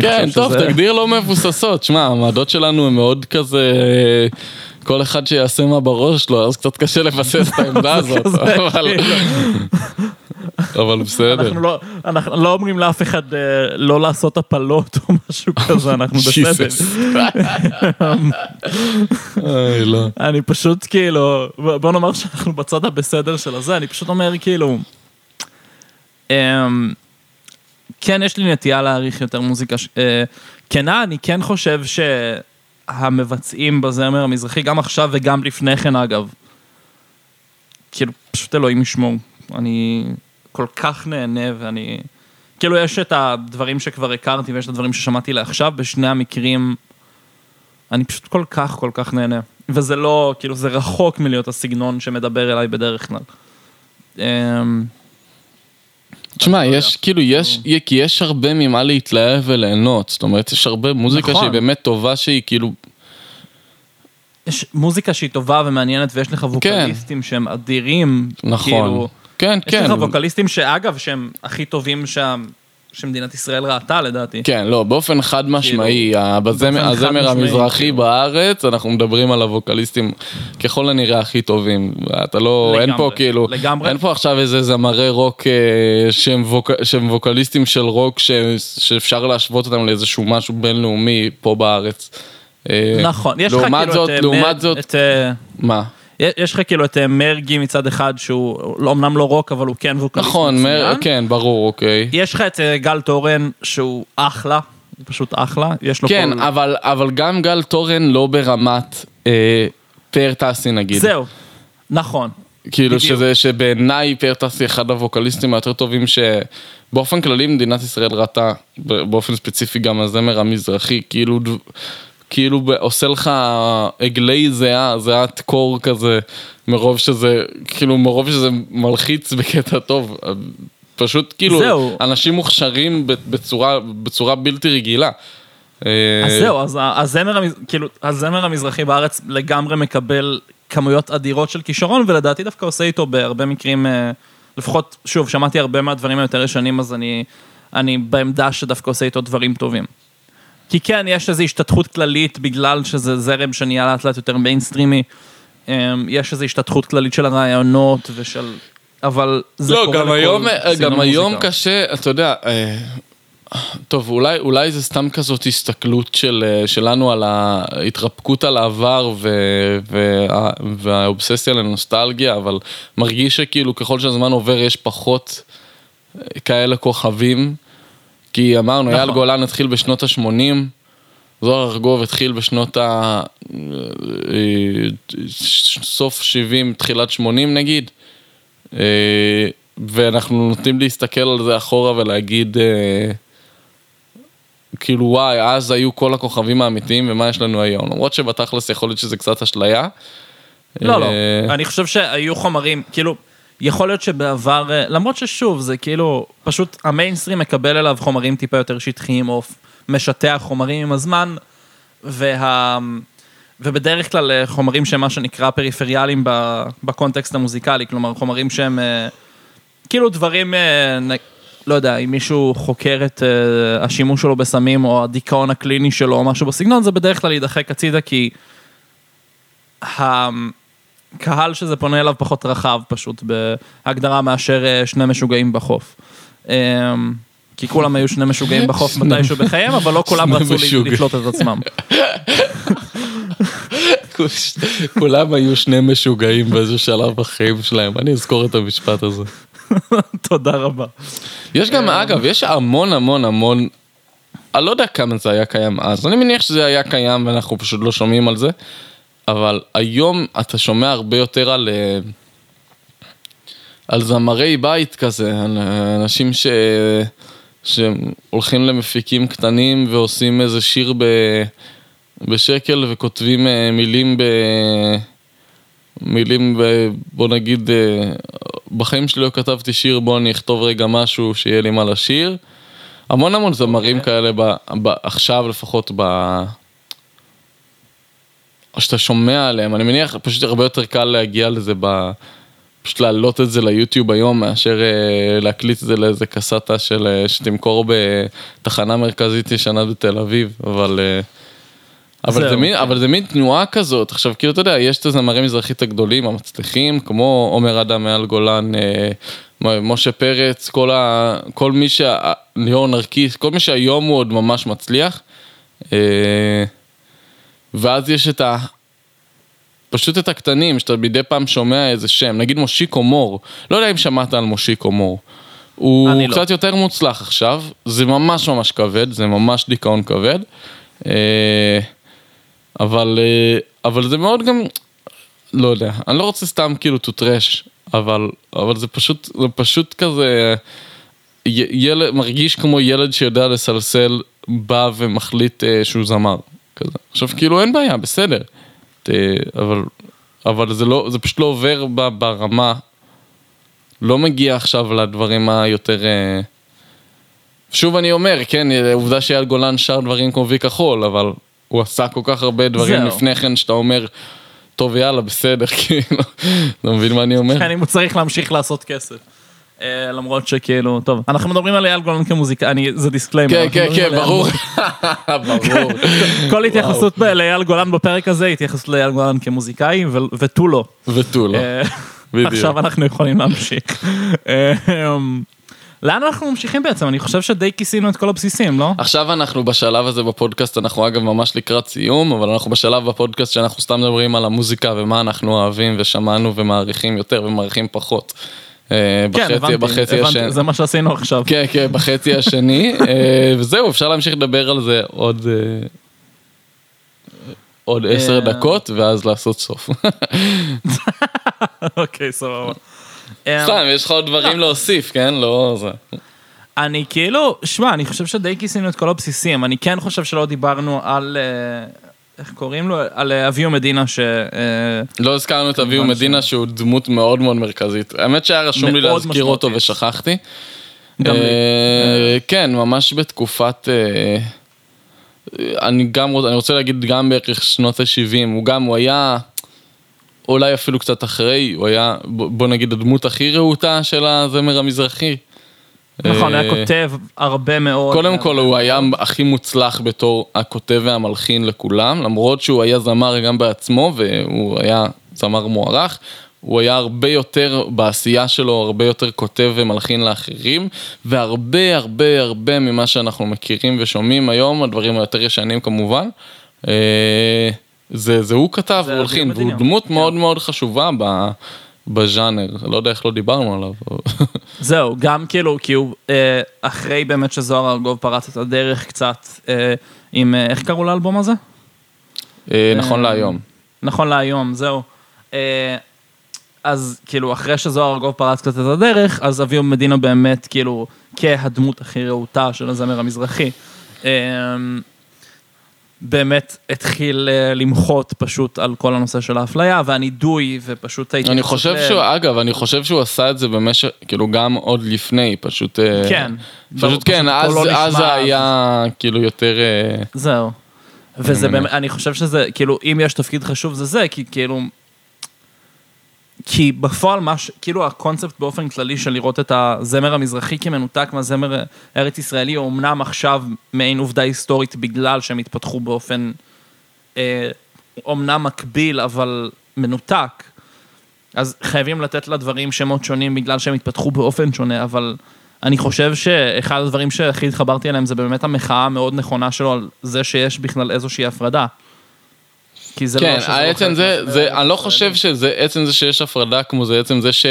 כן, טוב, שזה- תגדיר לא מבוססות. שמע, העמדות שלנו הן מאוד כזה, כל אחד שיעשה מה בראש שלו, אז קצת קשה לבסס את העמדה הזאת, אבל- אבל בסדר. אנחנו לא, אנחנו לא אומרים לאף אחד אה, לא לעשות הפלות או משהו כזה, אנחנו בסדר. לא. אני פשוט כאילו, בוא נאמר שאנחנו בצד הבסדר של הזה, אני פשוט אומר כאילו, אמ, כן יש לי נטייה להעריך יותר מוזיקה אה, כנה, אני כן חושב שהמבצעים בזמר המזרחי, גם עכשיו וגם לפני כן אגב, כאילו פשוט אלוהים ישמור, אני כל כך נהנה ואני, כאילו יש את הדברים שכבר הכרתי ויש את הדברים ששמעתי לעכשיו, בשני המקרים אני פשוט כל כך כל כך נהנה. וזה לא, כאילו זה רחוק מלהיות הסגנון שמדבר אליי בדרך כלל. אמ, תשמע, לא יש כאילו, יש, כי יש הרבה ממה להתלהב וליהנות, זאת אומרת, יש הרבה מוזיקה נכון. שהיא באמת טובה, שהיא כאילו, יש מוזיקה שהיא טובה ומעניינת ויש לך ווקליסטים שהם אדירים. נכון. כאילו, כן, יש כן. לך ווקליסטים שאגב, שהם הכי טובים שה- שמדינת ישראל ראתה לדעתי. כן, לא, באופן חד משמעי, ה- בזמר- חד הזמר משמעי, המזרחי כאילו. בארץ, אנחנו מדברים על הווקליסטים ככל הנראה הכי טובים. אתה לא, אין פה לגמרי, כאילו, לגמרי. אין פה עכשיו איזה זמרי רוק אה, שהם ווק- שהם ווקליסטים של רוק ש- שאפשר להשוות אותם לאיזשהו משהו בינלאומי פה בארץ. אה, נכון, יש לך לעומת כאילו זאת, את... אה, לעומת זאת, את, אה, מה? יש לך כאילו את אה, מרגי מצד אחד שהוא לא- אמנם לא רוק אבל הוא כן ווקליסט נכון, מר-. כן, ברור, אוקיי. יש לך את אה, גל תורן שהוא אחלה, פשוט אחלה, יש לו כן, כל... אבל, אבל גם גל תורן לא ברמת אה, פאר טאסי נגיד. זהו, נכון. כאילו בדיוק. שזה, שבעיניי פאר טאסי אחד הווקליסטים היותר טובים שבאופן כללי מדינת ישראל ראתה, באופן ספציפי גם הזמר המזרחי, כאילו, כאילו עושה לך עגלי זיעה, זיעת קור כזה, מרוב שזה, כאילו מרוב שזה מלחיץ בקטע טוב. פשוט כאילו, זהו. אנשים מוכשרים בצורה, בצורה בלתי רגילה. אז אה, זהו, אז הזמר, כאילו, הזמר המזרחי בארץ לגמרי מקבל כמויות אדירות של כישרון, ולדעתי דווקא עושה איתו בהרבה מקרים, אה, לפחות, שוב, שמעתי הרבה מהדברים היותר ישנים, אז אני, אני בעמדה שדווקא עושה איתו דברים טובים. כי כן, יש איזו השתטחות כללית בגלל שזה זרם שנהיה לאט לאט יותר מיינסטרימי, אה, יש איזו השתטחות כללית של הרעיונות ושל... אבל זה לא, קורה גם לכל היום, סגנון גם היום מוזיקה. קשה, אתה יודע, אה, טוב, אולי, אולי זה סתם כזאת הסתכלות של, אה, שלנו על ההתרפקות על העבר ו, וה, והאובססיה לנוסטלגיה, אבל מרגיש שכאילו ככל שהזמן עובר יש פחות אה, כאלה כוכבים, כי אמרנו, נכון. אייל גולן התחיל בשנות ה-80, זוהר ארגוב התחיל בשנות ה... סוף 70, תחילת 80 נגיד. אה, ואנחנו נוטים להסתכל על זה אחורה ולהגיד, אה, כאילו וואי, אז היו כל הכוכבים האמיתיים ומה יש לנו היום. למרות שבתכלס יכול להיות שזה קצת אשליה. לא, לא, אה, אני חושב שהיו חומרים, כאילו, יכול להיות שבעבר, אה, למרות ששוב, זה כאילו, פשוט המיינסטרים מקבל אליו חומרים טיפה יותר שטחיים, או משטח חומרים עם הזמן, וה... ובדרך כלל אה, חומרים שהם מה שנקרא פריפריאליים בקונטקסט המוזיקלי, כלומר חומרים שהם אה, כאילו דברים, לא יודע, אם מישהו חוקר את השימוש שלו בסמים או הדיכאון הקליני שלו או משהו בסגנון, זה בדרך כלל יידחק הצידה כי הקהל שזה פונה אליו פחות רחב פשוט בהגדרה מאשר אה, שני משוגעים בחוף. אה, כי כולם היו שני משוגעים בחוף מתישהו בחייהם, אבל לא כולם רצו. לתלות את עצמם. כולם היו שני משוגעים באיזשהו שלב בחיים שלהם, אני אזכור את המשפט הזה. תודה רבה. יש גם, אה. אגב, יש המון המון המון, אני לא יודע כמה זה היה קיים אז, אני מניח שזה היה קיים ואנחנו פשוט לא שומעים על זה, אבל היום אתה שומע הרבה יותר על, אה, על זמרי בית כזה, על אה, אנשים ש... שהולכים למפיקים קטנים ועושים איזה שיר ב... בשקל וכותבים אה, מילים ב... מילים, ב... בוא נגיד, בחיים שלי לא כתבתי שיר, בוא אני אכתוב רגע משהו שיהיה לי מה לשיר. המון המון זמרים כאלה, ב... ב... עכשיו לפחות ב... שאתה שומע עליהם, אני מניח פשוט הרבה יותר קל להגיע לזה ב... פשוט להעלות את זה ליוטיוב היום מאשר אה, להקליט את זה לאיזה קסטה של, אה, שתמכור בתחנה מרכזית ישנה בתל אביב, אבל, אה, אבל זהו. זה, מין, אבל זה מין תנועה כזאת, עכשיו כאילו אתה יודע, יש את הזמרים מזרחית הגדולים, המצליחים, כמו עומר אדם מעל גולן, אה, משה פרץ, כל, ה, כל מי שה... ליאור נרקיס, כל מי שהיום הוא עוד ממש מצליח. אה, ואז יש את ה... פשוט את הקטנים, שאתה מדי פעם שומע איזה שם, נגיד מושיקו מור, לא יודע אם שמעת על מושיקו מור. הוא לא. קצת יותר מוצלח עכשיו, זה ממש ממש כבד, זה ממש דיכאון כבד. אה, אבל, אה, אבל זה מאוד גם, לא יודע, אני לא רוצה סתם כאילו to trash, אבל, אבל זה פשוט, זה פשוט כזה, ילד, מרגיש כמו ילד שיודע לסלסל, בא ומחליט אה, שהוא זמר, כזה. עכשיו כאילו אין בעיה, בסדר, ת, אבל, אבל זה לא, זה פשוט לא עובר ב, ברמה, לא מגיע עכשיו לדברים היותר... אה, שוב אני אומר, כן, עובדה שאייל גולן שר דברים כמו וי כחול, אבל הוא עשה כל כך הרבה דברים זהו. לפני כן שאתה אומר, טוב יאללה, בסדר, כאילו, אתה מבין מה אני אומר? הוא צריך להמשיך לעשות כסף. אה, למרות שכאילו, טוב, אנחנו מדברים על אייל גולן כמוזיקאי, זה דיסקליימר. כן, כן, כן, ברור. ברור. כל התייחסות לאייל גולן בפרק הזה, התייחסות לאייל גולן כמוזיקאי ותו לא. ותו לא. אה, בדיוק. עכשיו אנחנו יכולים להמשיך. אמ, לאן אנחנו ממשיכים בעצם? אני חושב שדי כיסינו את כל הבסיסים, לא? עכשיו אנחנו בשלב הזה בפודקאסט, אנחנו אגב ממש לקראת סיום, אבל אנחנו בשלב בפודקאסט שאנחנו סתם מדברים על המוזיקה ומה אנחנו אוהבים ושמענו ומעריכים יותר ומעריכים פחות. אה, כן, בחצי- הבנתי, בחצי הבנתי, השני. זה מה שעשינו עכשיו. כן, כן, בחצי השני, אה, וזהו, אפשר להמשיך לדבר על זה עוד... אה, עוד עשר. דקות ואז לעשות סוף. אוקיי, סבבה. סתם, יש לך עוד דברים להוסיף, כן? לא זה. אני כאילו, שמע, אני חושב שדי כיסינו את כל הבסיסים. אני כן חושב שלא דיברנו על, איך קוראים לו? על אה, אביו מדינה, ש... אה, לא הזכרנו את כמובן מדינה שהוא דמות מאוד מאוד מרכזית. האמת שהיה רשום לי להזכיר אותו. ושכחתי. אה, כן, ממש בתקופת... אני גם רוצ- אני רוצה להגיד גם בערך שנות ה-70, הוא גם, הוא היה אולי אפילו קצת אחרי, הוא היה, בוא נגיד, הדמות הכי רהוטה של הזמר המזרחי. נכון, אה, היה כותב הרבה מאוד. קודם כל הוא היה הכי מוצלח בתור הכותב והמלחין לכולם, למרות שהוא היה זמר גם בעצמו והוא היה זמר מוערך, הוא היה הרבה יותר בעשייה שלו, הרבה יותר כותב ומלחין לאחרים, והרבה הרבה הרבה ממה שאנחנו מכירים ושומעים היום, הדברים היותר ישנים כמובן, אה, זה, זה הוא כתב והולחין, אביר והוא. דמות כן. מאוד מאוד חשובה ב... בז'אנר, לא יודע איך לא דיברנו עליו. זהו, גם כאילו, כי הוא, אה, אחרי באמת שזוהר ארגוב פרץ את הדרך קצת, אה, עם, אה, איך קראו לאלבום הזה? אה, נכון להיום. נכון להיום, זהו. אה, אז כאילו, אחרי שזוהר ארגוב פרץ קצת את הדרך, אז אביו מדינה באמת, כאילו, כהדמות הכי רהוטה של הזמר המזרחי. אה, באמת התחיל אה, למחות פשוט על כל הנושא של האפליה והנידוי ופשוט ההתייחסות אני חושב שהוא, אגב, אני חושב שהוא עשה את זה במשך, כאילו גם עוד לפני, פשוט... אה, כן. פשוט כן, אז לא זה היה כאילו יותר... אה, זהו. וזה. באמת, אני חושב שזה, כאילו, אם יש תפקיד חשוב זה זה, כי כאילו... כי בפועל מה ש... כאילו הקונספט באופן כללי של לראות את הזמר המזרחי כמנותק מהזמר הארץ ישראלי, הוא אמנם עכשיו מעין עובדה היסטורית בגלל שהם התפתחו באופן אה, אומנם מקביל, אבל מנותק. אז חייבים לתת לדברים שמות שונים בגלל שהם התפתחו באופן שונה, אבל אני חושב שאחד הדברים שהכי התחברתי אליהם זה באמת המחאה המאוד נכונה שלו על זה שיש בכלל איזושהי הפרדה. כי זה כן, לא העצם חלק זה, מהזמר זה, אני לא. חושב שזה עצם זה שיש הפרדה כמו זה עצם זה ש...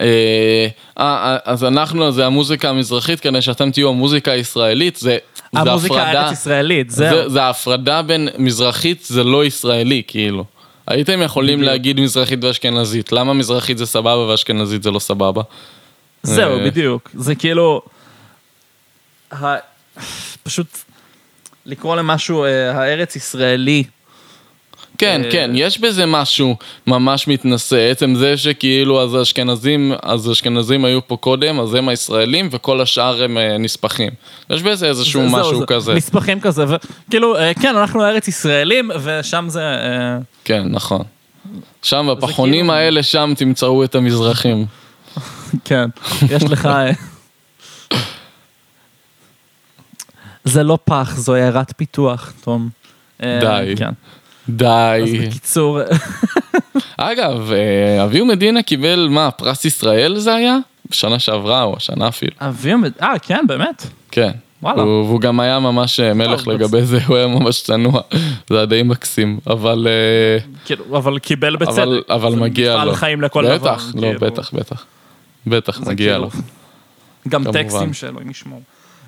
אה, אה, אז אנחנו, זה המוזיקה המזרחית, כדי שאתם תהיו המוזיקה הישראלית, זה, זה המוזיקה הפרדה- הארץ ישראלית, זה, זהו. זה ההפרדה בין מזרחית, זה לא ישראלי, כאילו. הייתם יכולים בדיוק. להגיד מזרחית ואשכנזית, למה מזרחית זה סבבה ואשכנזית זה לא סבבה? זהו, אה, בדיוק. זה כאילו... ה- פשוט לקרוא למשהו אה, הארץ ישראלי. כן, אה, כן, יש בזה משהו ממש מתנשא, עצם זה שכאילו אז האשכנזים, אז האשכנזים היו פה קודם, אז הם הישראלים וכל השאר הם אה, נספחים. יש בזה איזשהו זה- משהו זה- כזה. נספחים כזה, וכאילו, אה, כן, אנחנו הארץ ישראלים, ושם זה... כן, נכון. שם בפחונים כאילו- האלה, שם תמצאו את המזרחים. כן, יש לך... זה לא פח, זו עיירת פיתוח, תום. די. כן. אז די. בקיצור, אגב, אה, אביהו מדינה קיבל, מה, פרס ישראל זה היה? בשנה שעברה או השנה אפילו. אביו, מד- אה, כן, באמת? כן. וואלה. הוא- והוא גם היה ממש אה, מלך לגבי זה, הוא היה ממש צנוע. זה היה די מקסים, אבל... אה, כאילו, אבל קיבל בצדק. אבל, אבל זה מגיע לו. מפעל חיים לכל דבר. בטח, לא, כאילו. בטח, בטח. בטח, זה מגיע כאילו- לו. גם. טקסטים שאלוהים ישמור.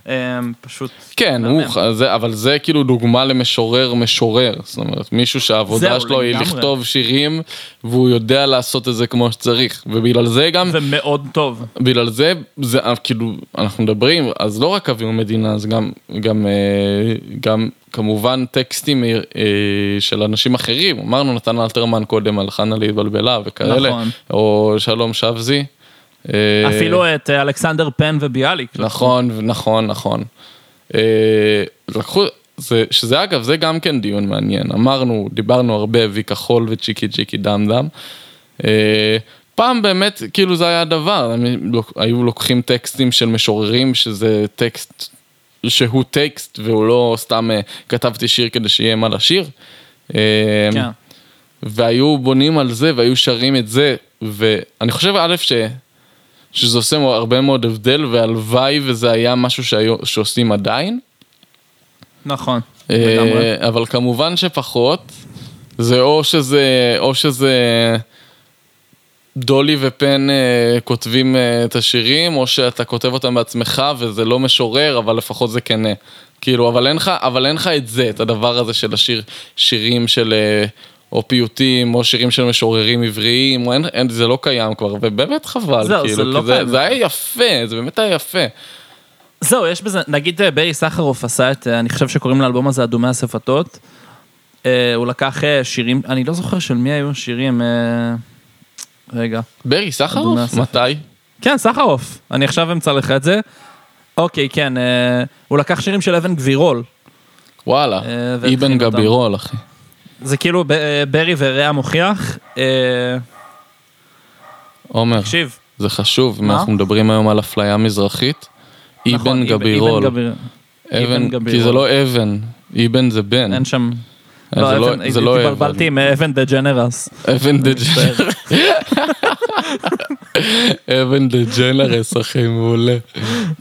אמ, פשוט... כן. הוא, זה, אבל זה כאילו דוגמה למשורר משורר. זאת אומרת, מישהו שהעבודה שלו היא. לכתוב שירים, והוא יודע לעשות את זה כמו שצריך. ובגלל זה גם, ומאוד טוב. בגלל זה, זה אה, כאילו, אנחנו מדברים, אז לא רק אביהו מדינה, אז גם, גם, אה, גם כמובן טקסטים אה, של אנשים אחרים. אמרנו נתן אלתרמן קודם על חנה להתבלבלה וכאלה, נכון. או שלום שבזי. אה, אפילו את אה, אלכסנדר פן וביאליק. נכון, נכון, נכון. אה, לקחו, זה, שזה אגב, זה גם כן דיון מעניין. אמרנו, דיברנו הרבה, וי כחול וצ'יקי צ'יקי דם דם. פעם באמת, כאילו זה היה הדבר, הם היו לוקחים טקסטים של משוררים, שזה טקסט שהוא טקסט, והוא לא סתם כתבתי שיר כדי שיהיה מה לשיר. כן. והיו בונים על זה והיו שרים את זה, ואני חושב א' ש... שזה עושה הרבה מאוד הבדל, והלוואי וזה היה משהו שהיו, שעושים עדיין. נכון. אה, לגמרי. אבל כמובן שפחות, זה או שזה, או שזה דולי ופן אה, כותבים אה, את השירים, או שאתה כותב אותם בעצמך וזה לא משורר, אבל לפחות זה כנה. כאילו, אבל אין לך, אבל אין לך את זה, את הדבר הזה של השיר, שירים של אה, או פיוטים, או שירים של משוררים עבריים, אין, אין, זה לא קיים כבר, ובאמת חבל, זהו, כאילו, זה לא זה. זה היה יפה, זה באמת היה יפה. זהו, יש בזה, נגיד אה, ברי סחרוף עשה את, אה, אני חושב שקוראים לאלבום הזה אדומי השפתות. אה, הוא לקח אה, שירים, אני לא זוכר של מי היו השירים, אה, רגע. ברי סחרוף? מתי? כן, סחרוף, אני עכשיו אמצא לך את זה. אוקיי, כן, אה, הוא לקח שירים של אבן גבירול. וואלה, אבן. גבירול, אחי. זה כאילו אה, ברי ורע מוכיח. אה, עומר, תקשיב. זה חשוב, אם מה? אנחנו מדברים היום על אפליה מזרחית. נכון, אבן גבירול. אבן, גבירול. כי זה לא אבן, אבן זה בן. אין שם... לא, זה לא- אבן, זה לא אבן. התבלבלתי עם אבן דה ג'נרס. אבן דה ג'נרס. אבן דה ג'נרס, אחי, מעולה.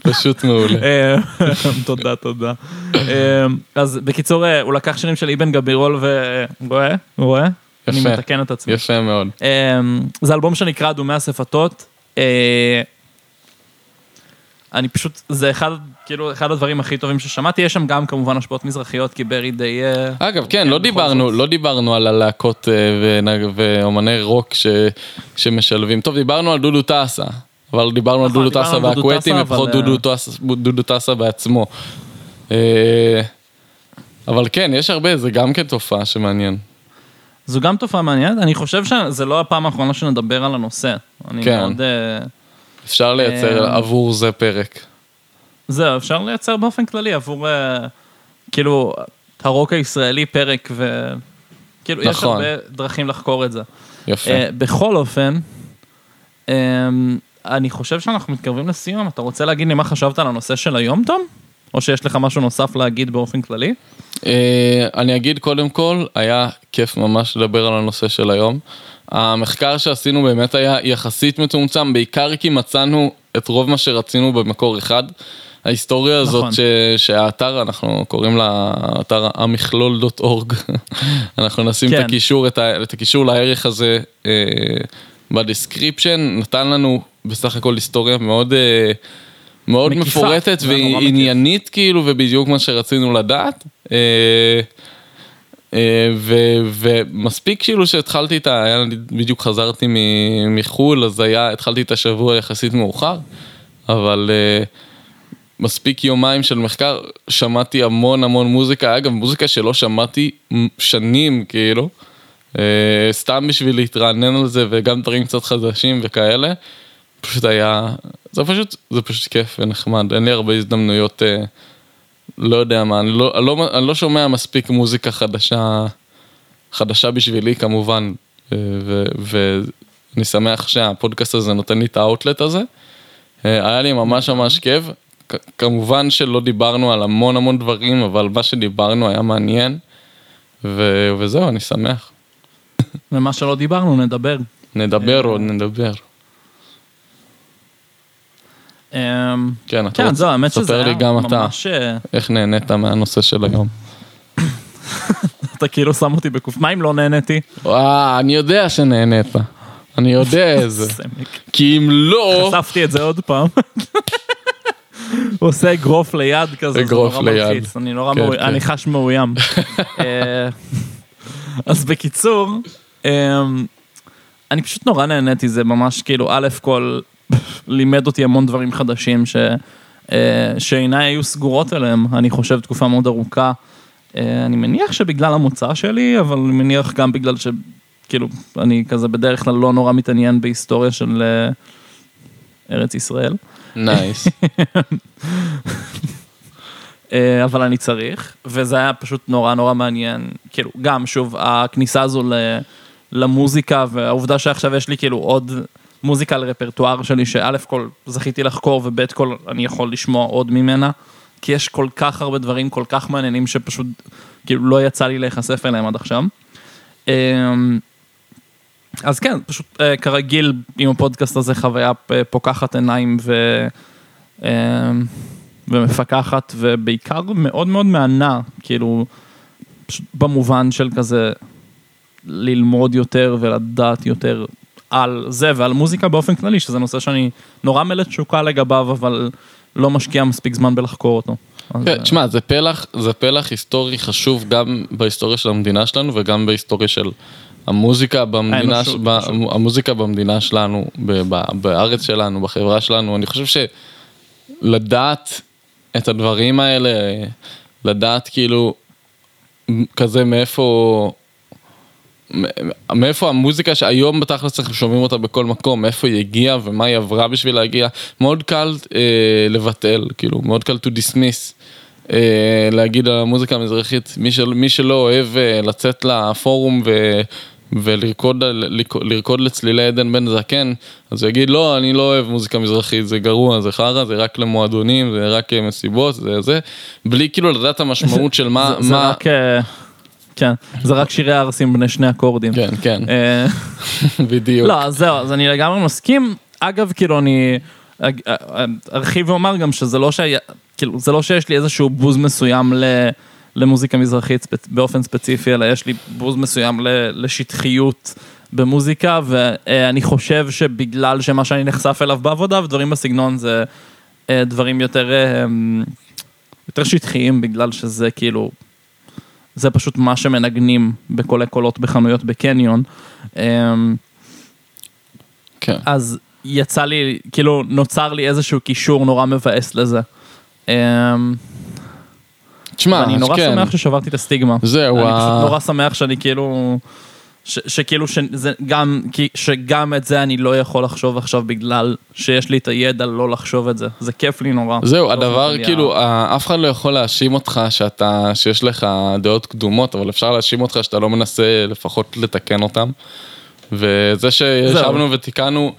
פשוט מעולה. אה, תודה, תודה. אה, אז בקיצור, אה, הוא לקח שירים של אבן גבירול ו... רואה? רואה? אני יפה. מתקן את עצמי. יפה מאוד. זה אלבום שנקרא אדומי השפתות. אה, אני פשוט, זה אחד, כאילו, אחד הדברים הכי טובים ששמעתי, יש שם גם כמובן השפעות מזרחיות, כי ברי די... אה, אגב, כן, לא בכל דיברנו, זאת. לא דיברנו על הלהקות אה, ואומני רוק ש- שמשלבים. טוב, דיברנו על דודו טסה, אבל דיברנו על נכון, דודו טסה טסה, ופחות אבל, דודו טסה- בעצמו. אה, אבל כן, יש הרבה, זה גם כן תופעה שמעניין. זו גם תופעה מעניינת, אני חושב שזה לא הפעם האחרונה שנדבר על הנושא. אני כן. מאוד... אפשר לייצר אה, עבור זה פרק. זהו, אפשר לייצר באופן כללי עבור, אה, כאילו, הרוק הישראלי פרק ו... כאילו, יש נכון. הרבה דרכים לחקור את זה. יפה. אה, בכל אופן, אה, אני חושב שאנחנו מתקרבים לסיום. אתה רוצה להגיד לי מה חשבת על הנושא של היום, תום? או שיש לך משהו נוסף להגיד באופן כללי? אה, אני אגיד קודם כל, היה כיף ממש לדבר על הנושא של היום. המחקר שעשינו באמת היה יחסית מצומצם, בעיקר כי מצאנו את רוב מה שרצינו במקור אחד. ההיסטוריה הזאת נכון. ש... שהאתר, אנחנו קוראים לה אתר המכלול.org, אנחנו נשים כן. את הקישור, את, ה... את הקישור לערך הזה אה, ב description, נתן לנו בסך הכל היסטוריה מאוד, אה, מאוד מקיפה, מפורטת. ועניינית כאילו, ובדיוק מה שרצינו לדעת. אה, ו- ומספיק כאילו שהתחלתי היה לי- בדיוק חזרתי מחו"ל, אז היה, התחלתי את השבוע יחסית מאוחר, אבל אה, מספיק יומיים של מחקר, שמעתי המון המון מוזיקה, אגב מוזיקה שלא שמעתי שנים כאילו, אה, סתם בשביל להתרענן על זה וגם דברים קצת חדשים וכאלה, פשוט היה, זה פשוט, זה פשוט כיף ונחמד, אין לי הרבה הזדמנויות. אה, לא יודע מה, אני לא, אני לא, אני לא שומע מספיק מוזיקה חדשה, חדשה בשבילי כמובן, אה, ו- ואני שמח שהפודקאסט הזה נותן לי את האוטלט הזה. אה, היה לי ממש ממש כיף, כמובן שלא דיברנו על המון המון דברים, אבל מה שדיברנו היה מעניין. ו- וזהו, אני שמח. ומה שלא דיברנו, נדבר. נדבר עוד נדבר. אמ, כן, אתה כן, רוצה- שזה ספר לי גם אתה. ממש... אה, איך נהנית מהנושא של היום. אתה כאילו שם אותי בקוף... מה אם לא נהניתי? וואו, אני יודע שנהנית. אני יודע איזה. כי אם לא... חשפתי את זה עוד פעם. הוא עושה אגרוף ליד כזה, זה אגרוף נורא ליד. מלחיץ, אני נורא כן, מאוים, כן. אני חש מאוים. אה, אז בקיצור, אמ, אני פשוט נורא נהניתי, זה ממש כאילו, א' כל לימד אותי המון דברים חדשים ש- אה, שעיניי היו סגורות אליהם, אני חושב תקופה מאוד ארוכה. אה, אני מניח שבגלל המוצא שלי, אבל אני מניח גם בגלל שכאילו, אני כזה בדרך כלל לא נורא מתעניין בהיסטוריה של אה, ארץ ישראל. נייס. אה, אבל אני צריך, וזה היה פשוט נורא נורא מעניין, כאילו, גם שוב, הכניסה הזו ל- למוזיקה, והעובדה שעכשיו יש לי כאילו עוד מוזיקה על רפרטואר שלי, שא' כל זכיתי לחקור, וב' כל אני יכול לשמוע עוד ממנה, כי יש כל כך הרבה דברים כל כך מעניינים שפשוט, כאילו, לא יצא לי להיחשף אליהם עד עכשיו. אה, אז כן, פשוט אה, כרגיל עם הפודקאסט הזה חוויה אה, פוקחת עיניים ו... אה, ומפקחת ובעיקר מאוד מאוד מהנה, כאילו, פשוט במובן של כזה ללמוד יותר ולדעת יותר על זה ועל מוזיקה באופן כללי, שזה נושא שאני נורא מלט תשוקה לגביו, אבל לא משקיע מספיק זמן בלחקור אותו. אז, כן, אה, תשמע, זה פלח, זה פלח היסטורי חשוב גם בהיסטוריה של המדינה שלנו וגם בהיסטוריה של המוזיקה במדינה, ש- ב-. המוזיקה במדינה שלנו, ב- ב- בארץ שלנו, בחברה שלנו, אני חושב שלדעת את הדברים האלה, לדעת כאילו כזה מאיפה, מאיפה המוזיקה שהיום בתכלס אנחנו שומעים אותה בכל מקום, מאיפה היא הגיעה ומה היא עברה בשביל להגיע, מאוד קל אה, לבטל, כאילו, מאוד קל to dismiss. אה, להגיד על המוזיקה המזרחית, מי, של, מי שלא אוהב אה, לצאת לפורום ו, ולרקוד לרקוד לצלילי עדן בן זקן, אז הוא יגיד לא, אני לא אוהב מוזיקה מזרחית, זה גרוע, זה חרא, זה רק למועדונים, זה רק מסיבות, זה זה, בלי כאילו לדעת המשמעות של מה, זה, זה מה, רק, אה, כן, זה רק שירי הערסים בני שני אקורדים. כן, כן, אה, בדיוק. לא, אז זהו, אז אני לגמרי מסכים. אגב, כאילו, אני אג- ארחיב ואומר גם שזה לא שהיה, כאילו, זה לא שיש לי איזשהו בוז מסוים ל... למוזיקה מזרחית. באופן ספציפי, אלא יש לי בוז מסוים. לשטחיות במוזיקה, ואני חושב שבגלל שמה שאני נחשף אליו בעבודה ודברים בסגנון זה אה, דברים יותר, אה, יותר שטחיים, בגלל שזה כאילו, זה פשוט מה שמנגנים בקולי קולות בחנויות בקניון. אה, כן. אז יצא לי, כאילו, נוצר לי איזשהו קישור נורא מבאס לזה. אמ, תשמע, ואני אז נורא כן, שמח ששברתי את הסטיגמה. זהו, אני ה- פשוט נורא שמח שאני כאילו, ש- שכאילו, שזה גם, כי- שגם את זה אני לא יכול לחשוב עכשיו בגלל שיש לי את הידע לא לחשוב את זה. זה כיף לי נורא. זהו, באופן הדבר כללי, כאילו, אף אחד לא יכול להאשים אותך שאתה, שיש לך דעות קדומות, אבל אפשר להאשים אותך שאתה לא מנסה לפחות לתקן אותם. וזה שישבנו ותיקנו,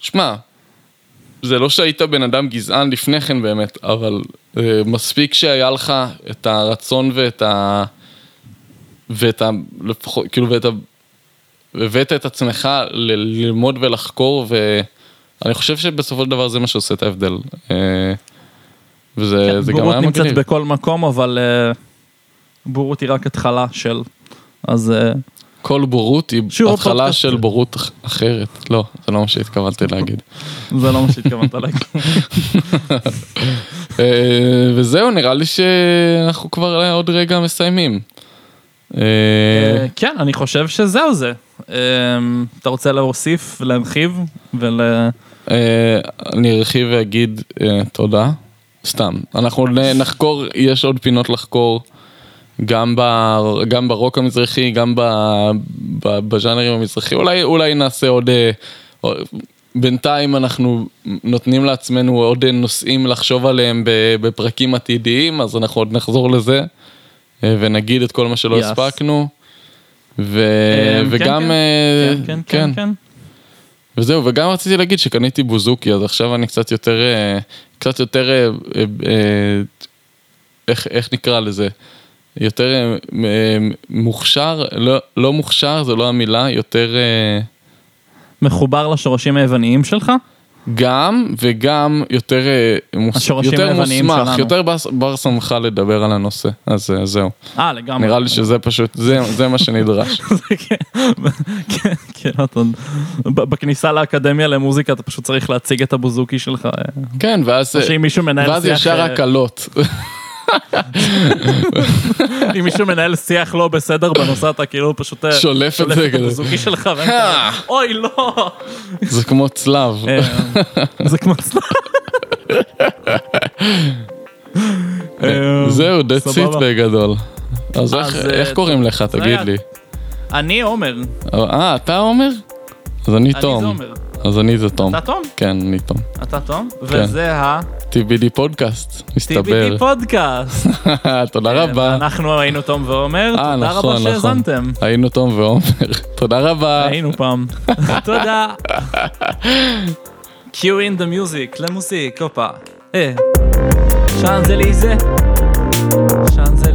שמע, זה לא שהיית בן אדם גזען לפני כן באמת, אבל אה, מספיק שהיה לך את הרצון ואת ה... ואת ה... לפחות, כאילו, ואת ה... הבאת את עצמך ל- ללמוד ולחקור, ואני חושב שבסופו של דבר זה מה שעושה את ההבדל. אה, וזה כן, גם בורות היה נמצאת מגניב. בכל מקום, אבל אה, בורות היא רק התחלה של... אז אה, כל בורות היא התחלה הפודקאסט. של בורות אח- אחרת. לא, זה לא מה שהתכוונתי להגיד. זה לא מה שהתכוונת להגיד. וזהו, נראה לי שאנחנו כבר עוד רגע מסיימים. כן, אני חושב שזהו זה. אה, אתה רוצה להוסיף, להרחיב ול... אה, אני ארחיב ואגיד אה, תודה, סתם. אנחנו נחקור, יש עוד פינות לחקור, גם, ב, גם ברוק המזרחי, גם ב, ב, בז'אנרים המזרחי, אולי, אולי נעשה עוד... אה, עוד- בינתיים אנחנו נותנים לעצמנו עוד נושאים לחשוב עליהם בפרקים עתידיים, אז אנחנו עוד נחזור לזה אה, ונגיד את כל מה שלא Yes. הספקנו. ו, אה, וגם, כן, אה, כן, כן, כן, כן. וזהו, וגם רציתי להגיד שקניתי בוזוקי, אז עכשיו אני קצת יותר, אה, קצת יותר, איך, איך נקרא לזה? יותר מוכשר, לא, לא מוכשר זו לא המילה, יותר מחובר לשורשים היווניים שלך? גם וגם יותר, אה, מוס, יותר מוסמך, שלנו. יותר בר, בר סמכה לדבר על הנושא, אז אה, זהו. אה, לגמרי. נראה לי שזה פשוט, זה, זה מה שנדרש. כן, כן, כן, אתה- בכניסה לאקדמיה למוזיקה אתה פשוט צריך להציג את הבוזוקי שלך. אה, כן, ואז, ואז ישר הקלות. אם מישהו מנהל שיח לא בסדר בנושא אתה כאילו פשוט אה, שולף את זה כזה. הבוזוקי שלך, אה. אוי לא. זה כמו צלב. אה, זה כמו צלב. זהו, that's it. בגדול. אז איך- קוראים לך, תגיד לי. אני עומר. אה, אתה עומר? אז אני אני זה תום. עומר. אז אני זה תום. אתה תום? כן, אני תום. אתה תום? וזה TBD פודקאסט, מסתבר. ה-TBD פודקאסט. תודה רבה. אנחנו היינו תום ועומר, אה, תודה נכון, רבה נכון. שהאזנתם. היינו תום ועומר. תודה רבה. היינו פעם. תודה. cue in the music, למוסיק, הופה. אה. שאנזליזה. שאנזליזה.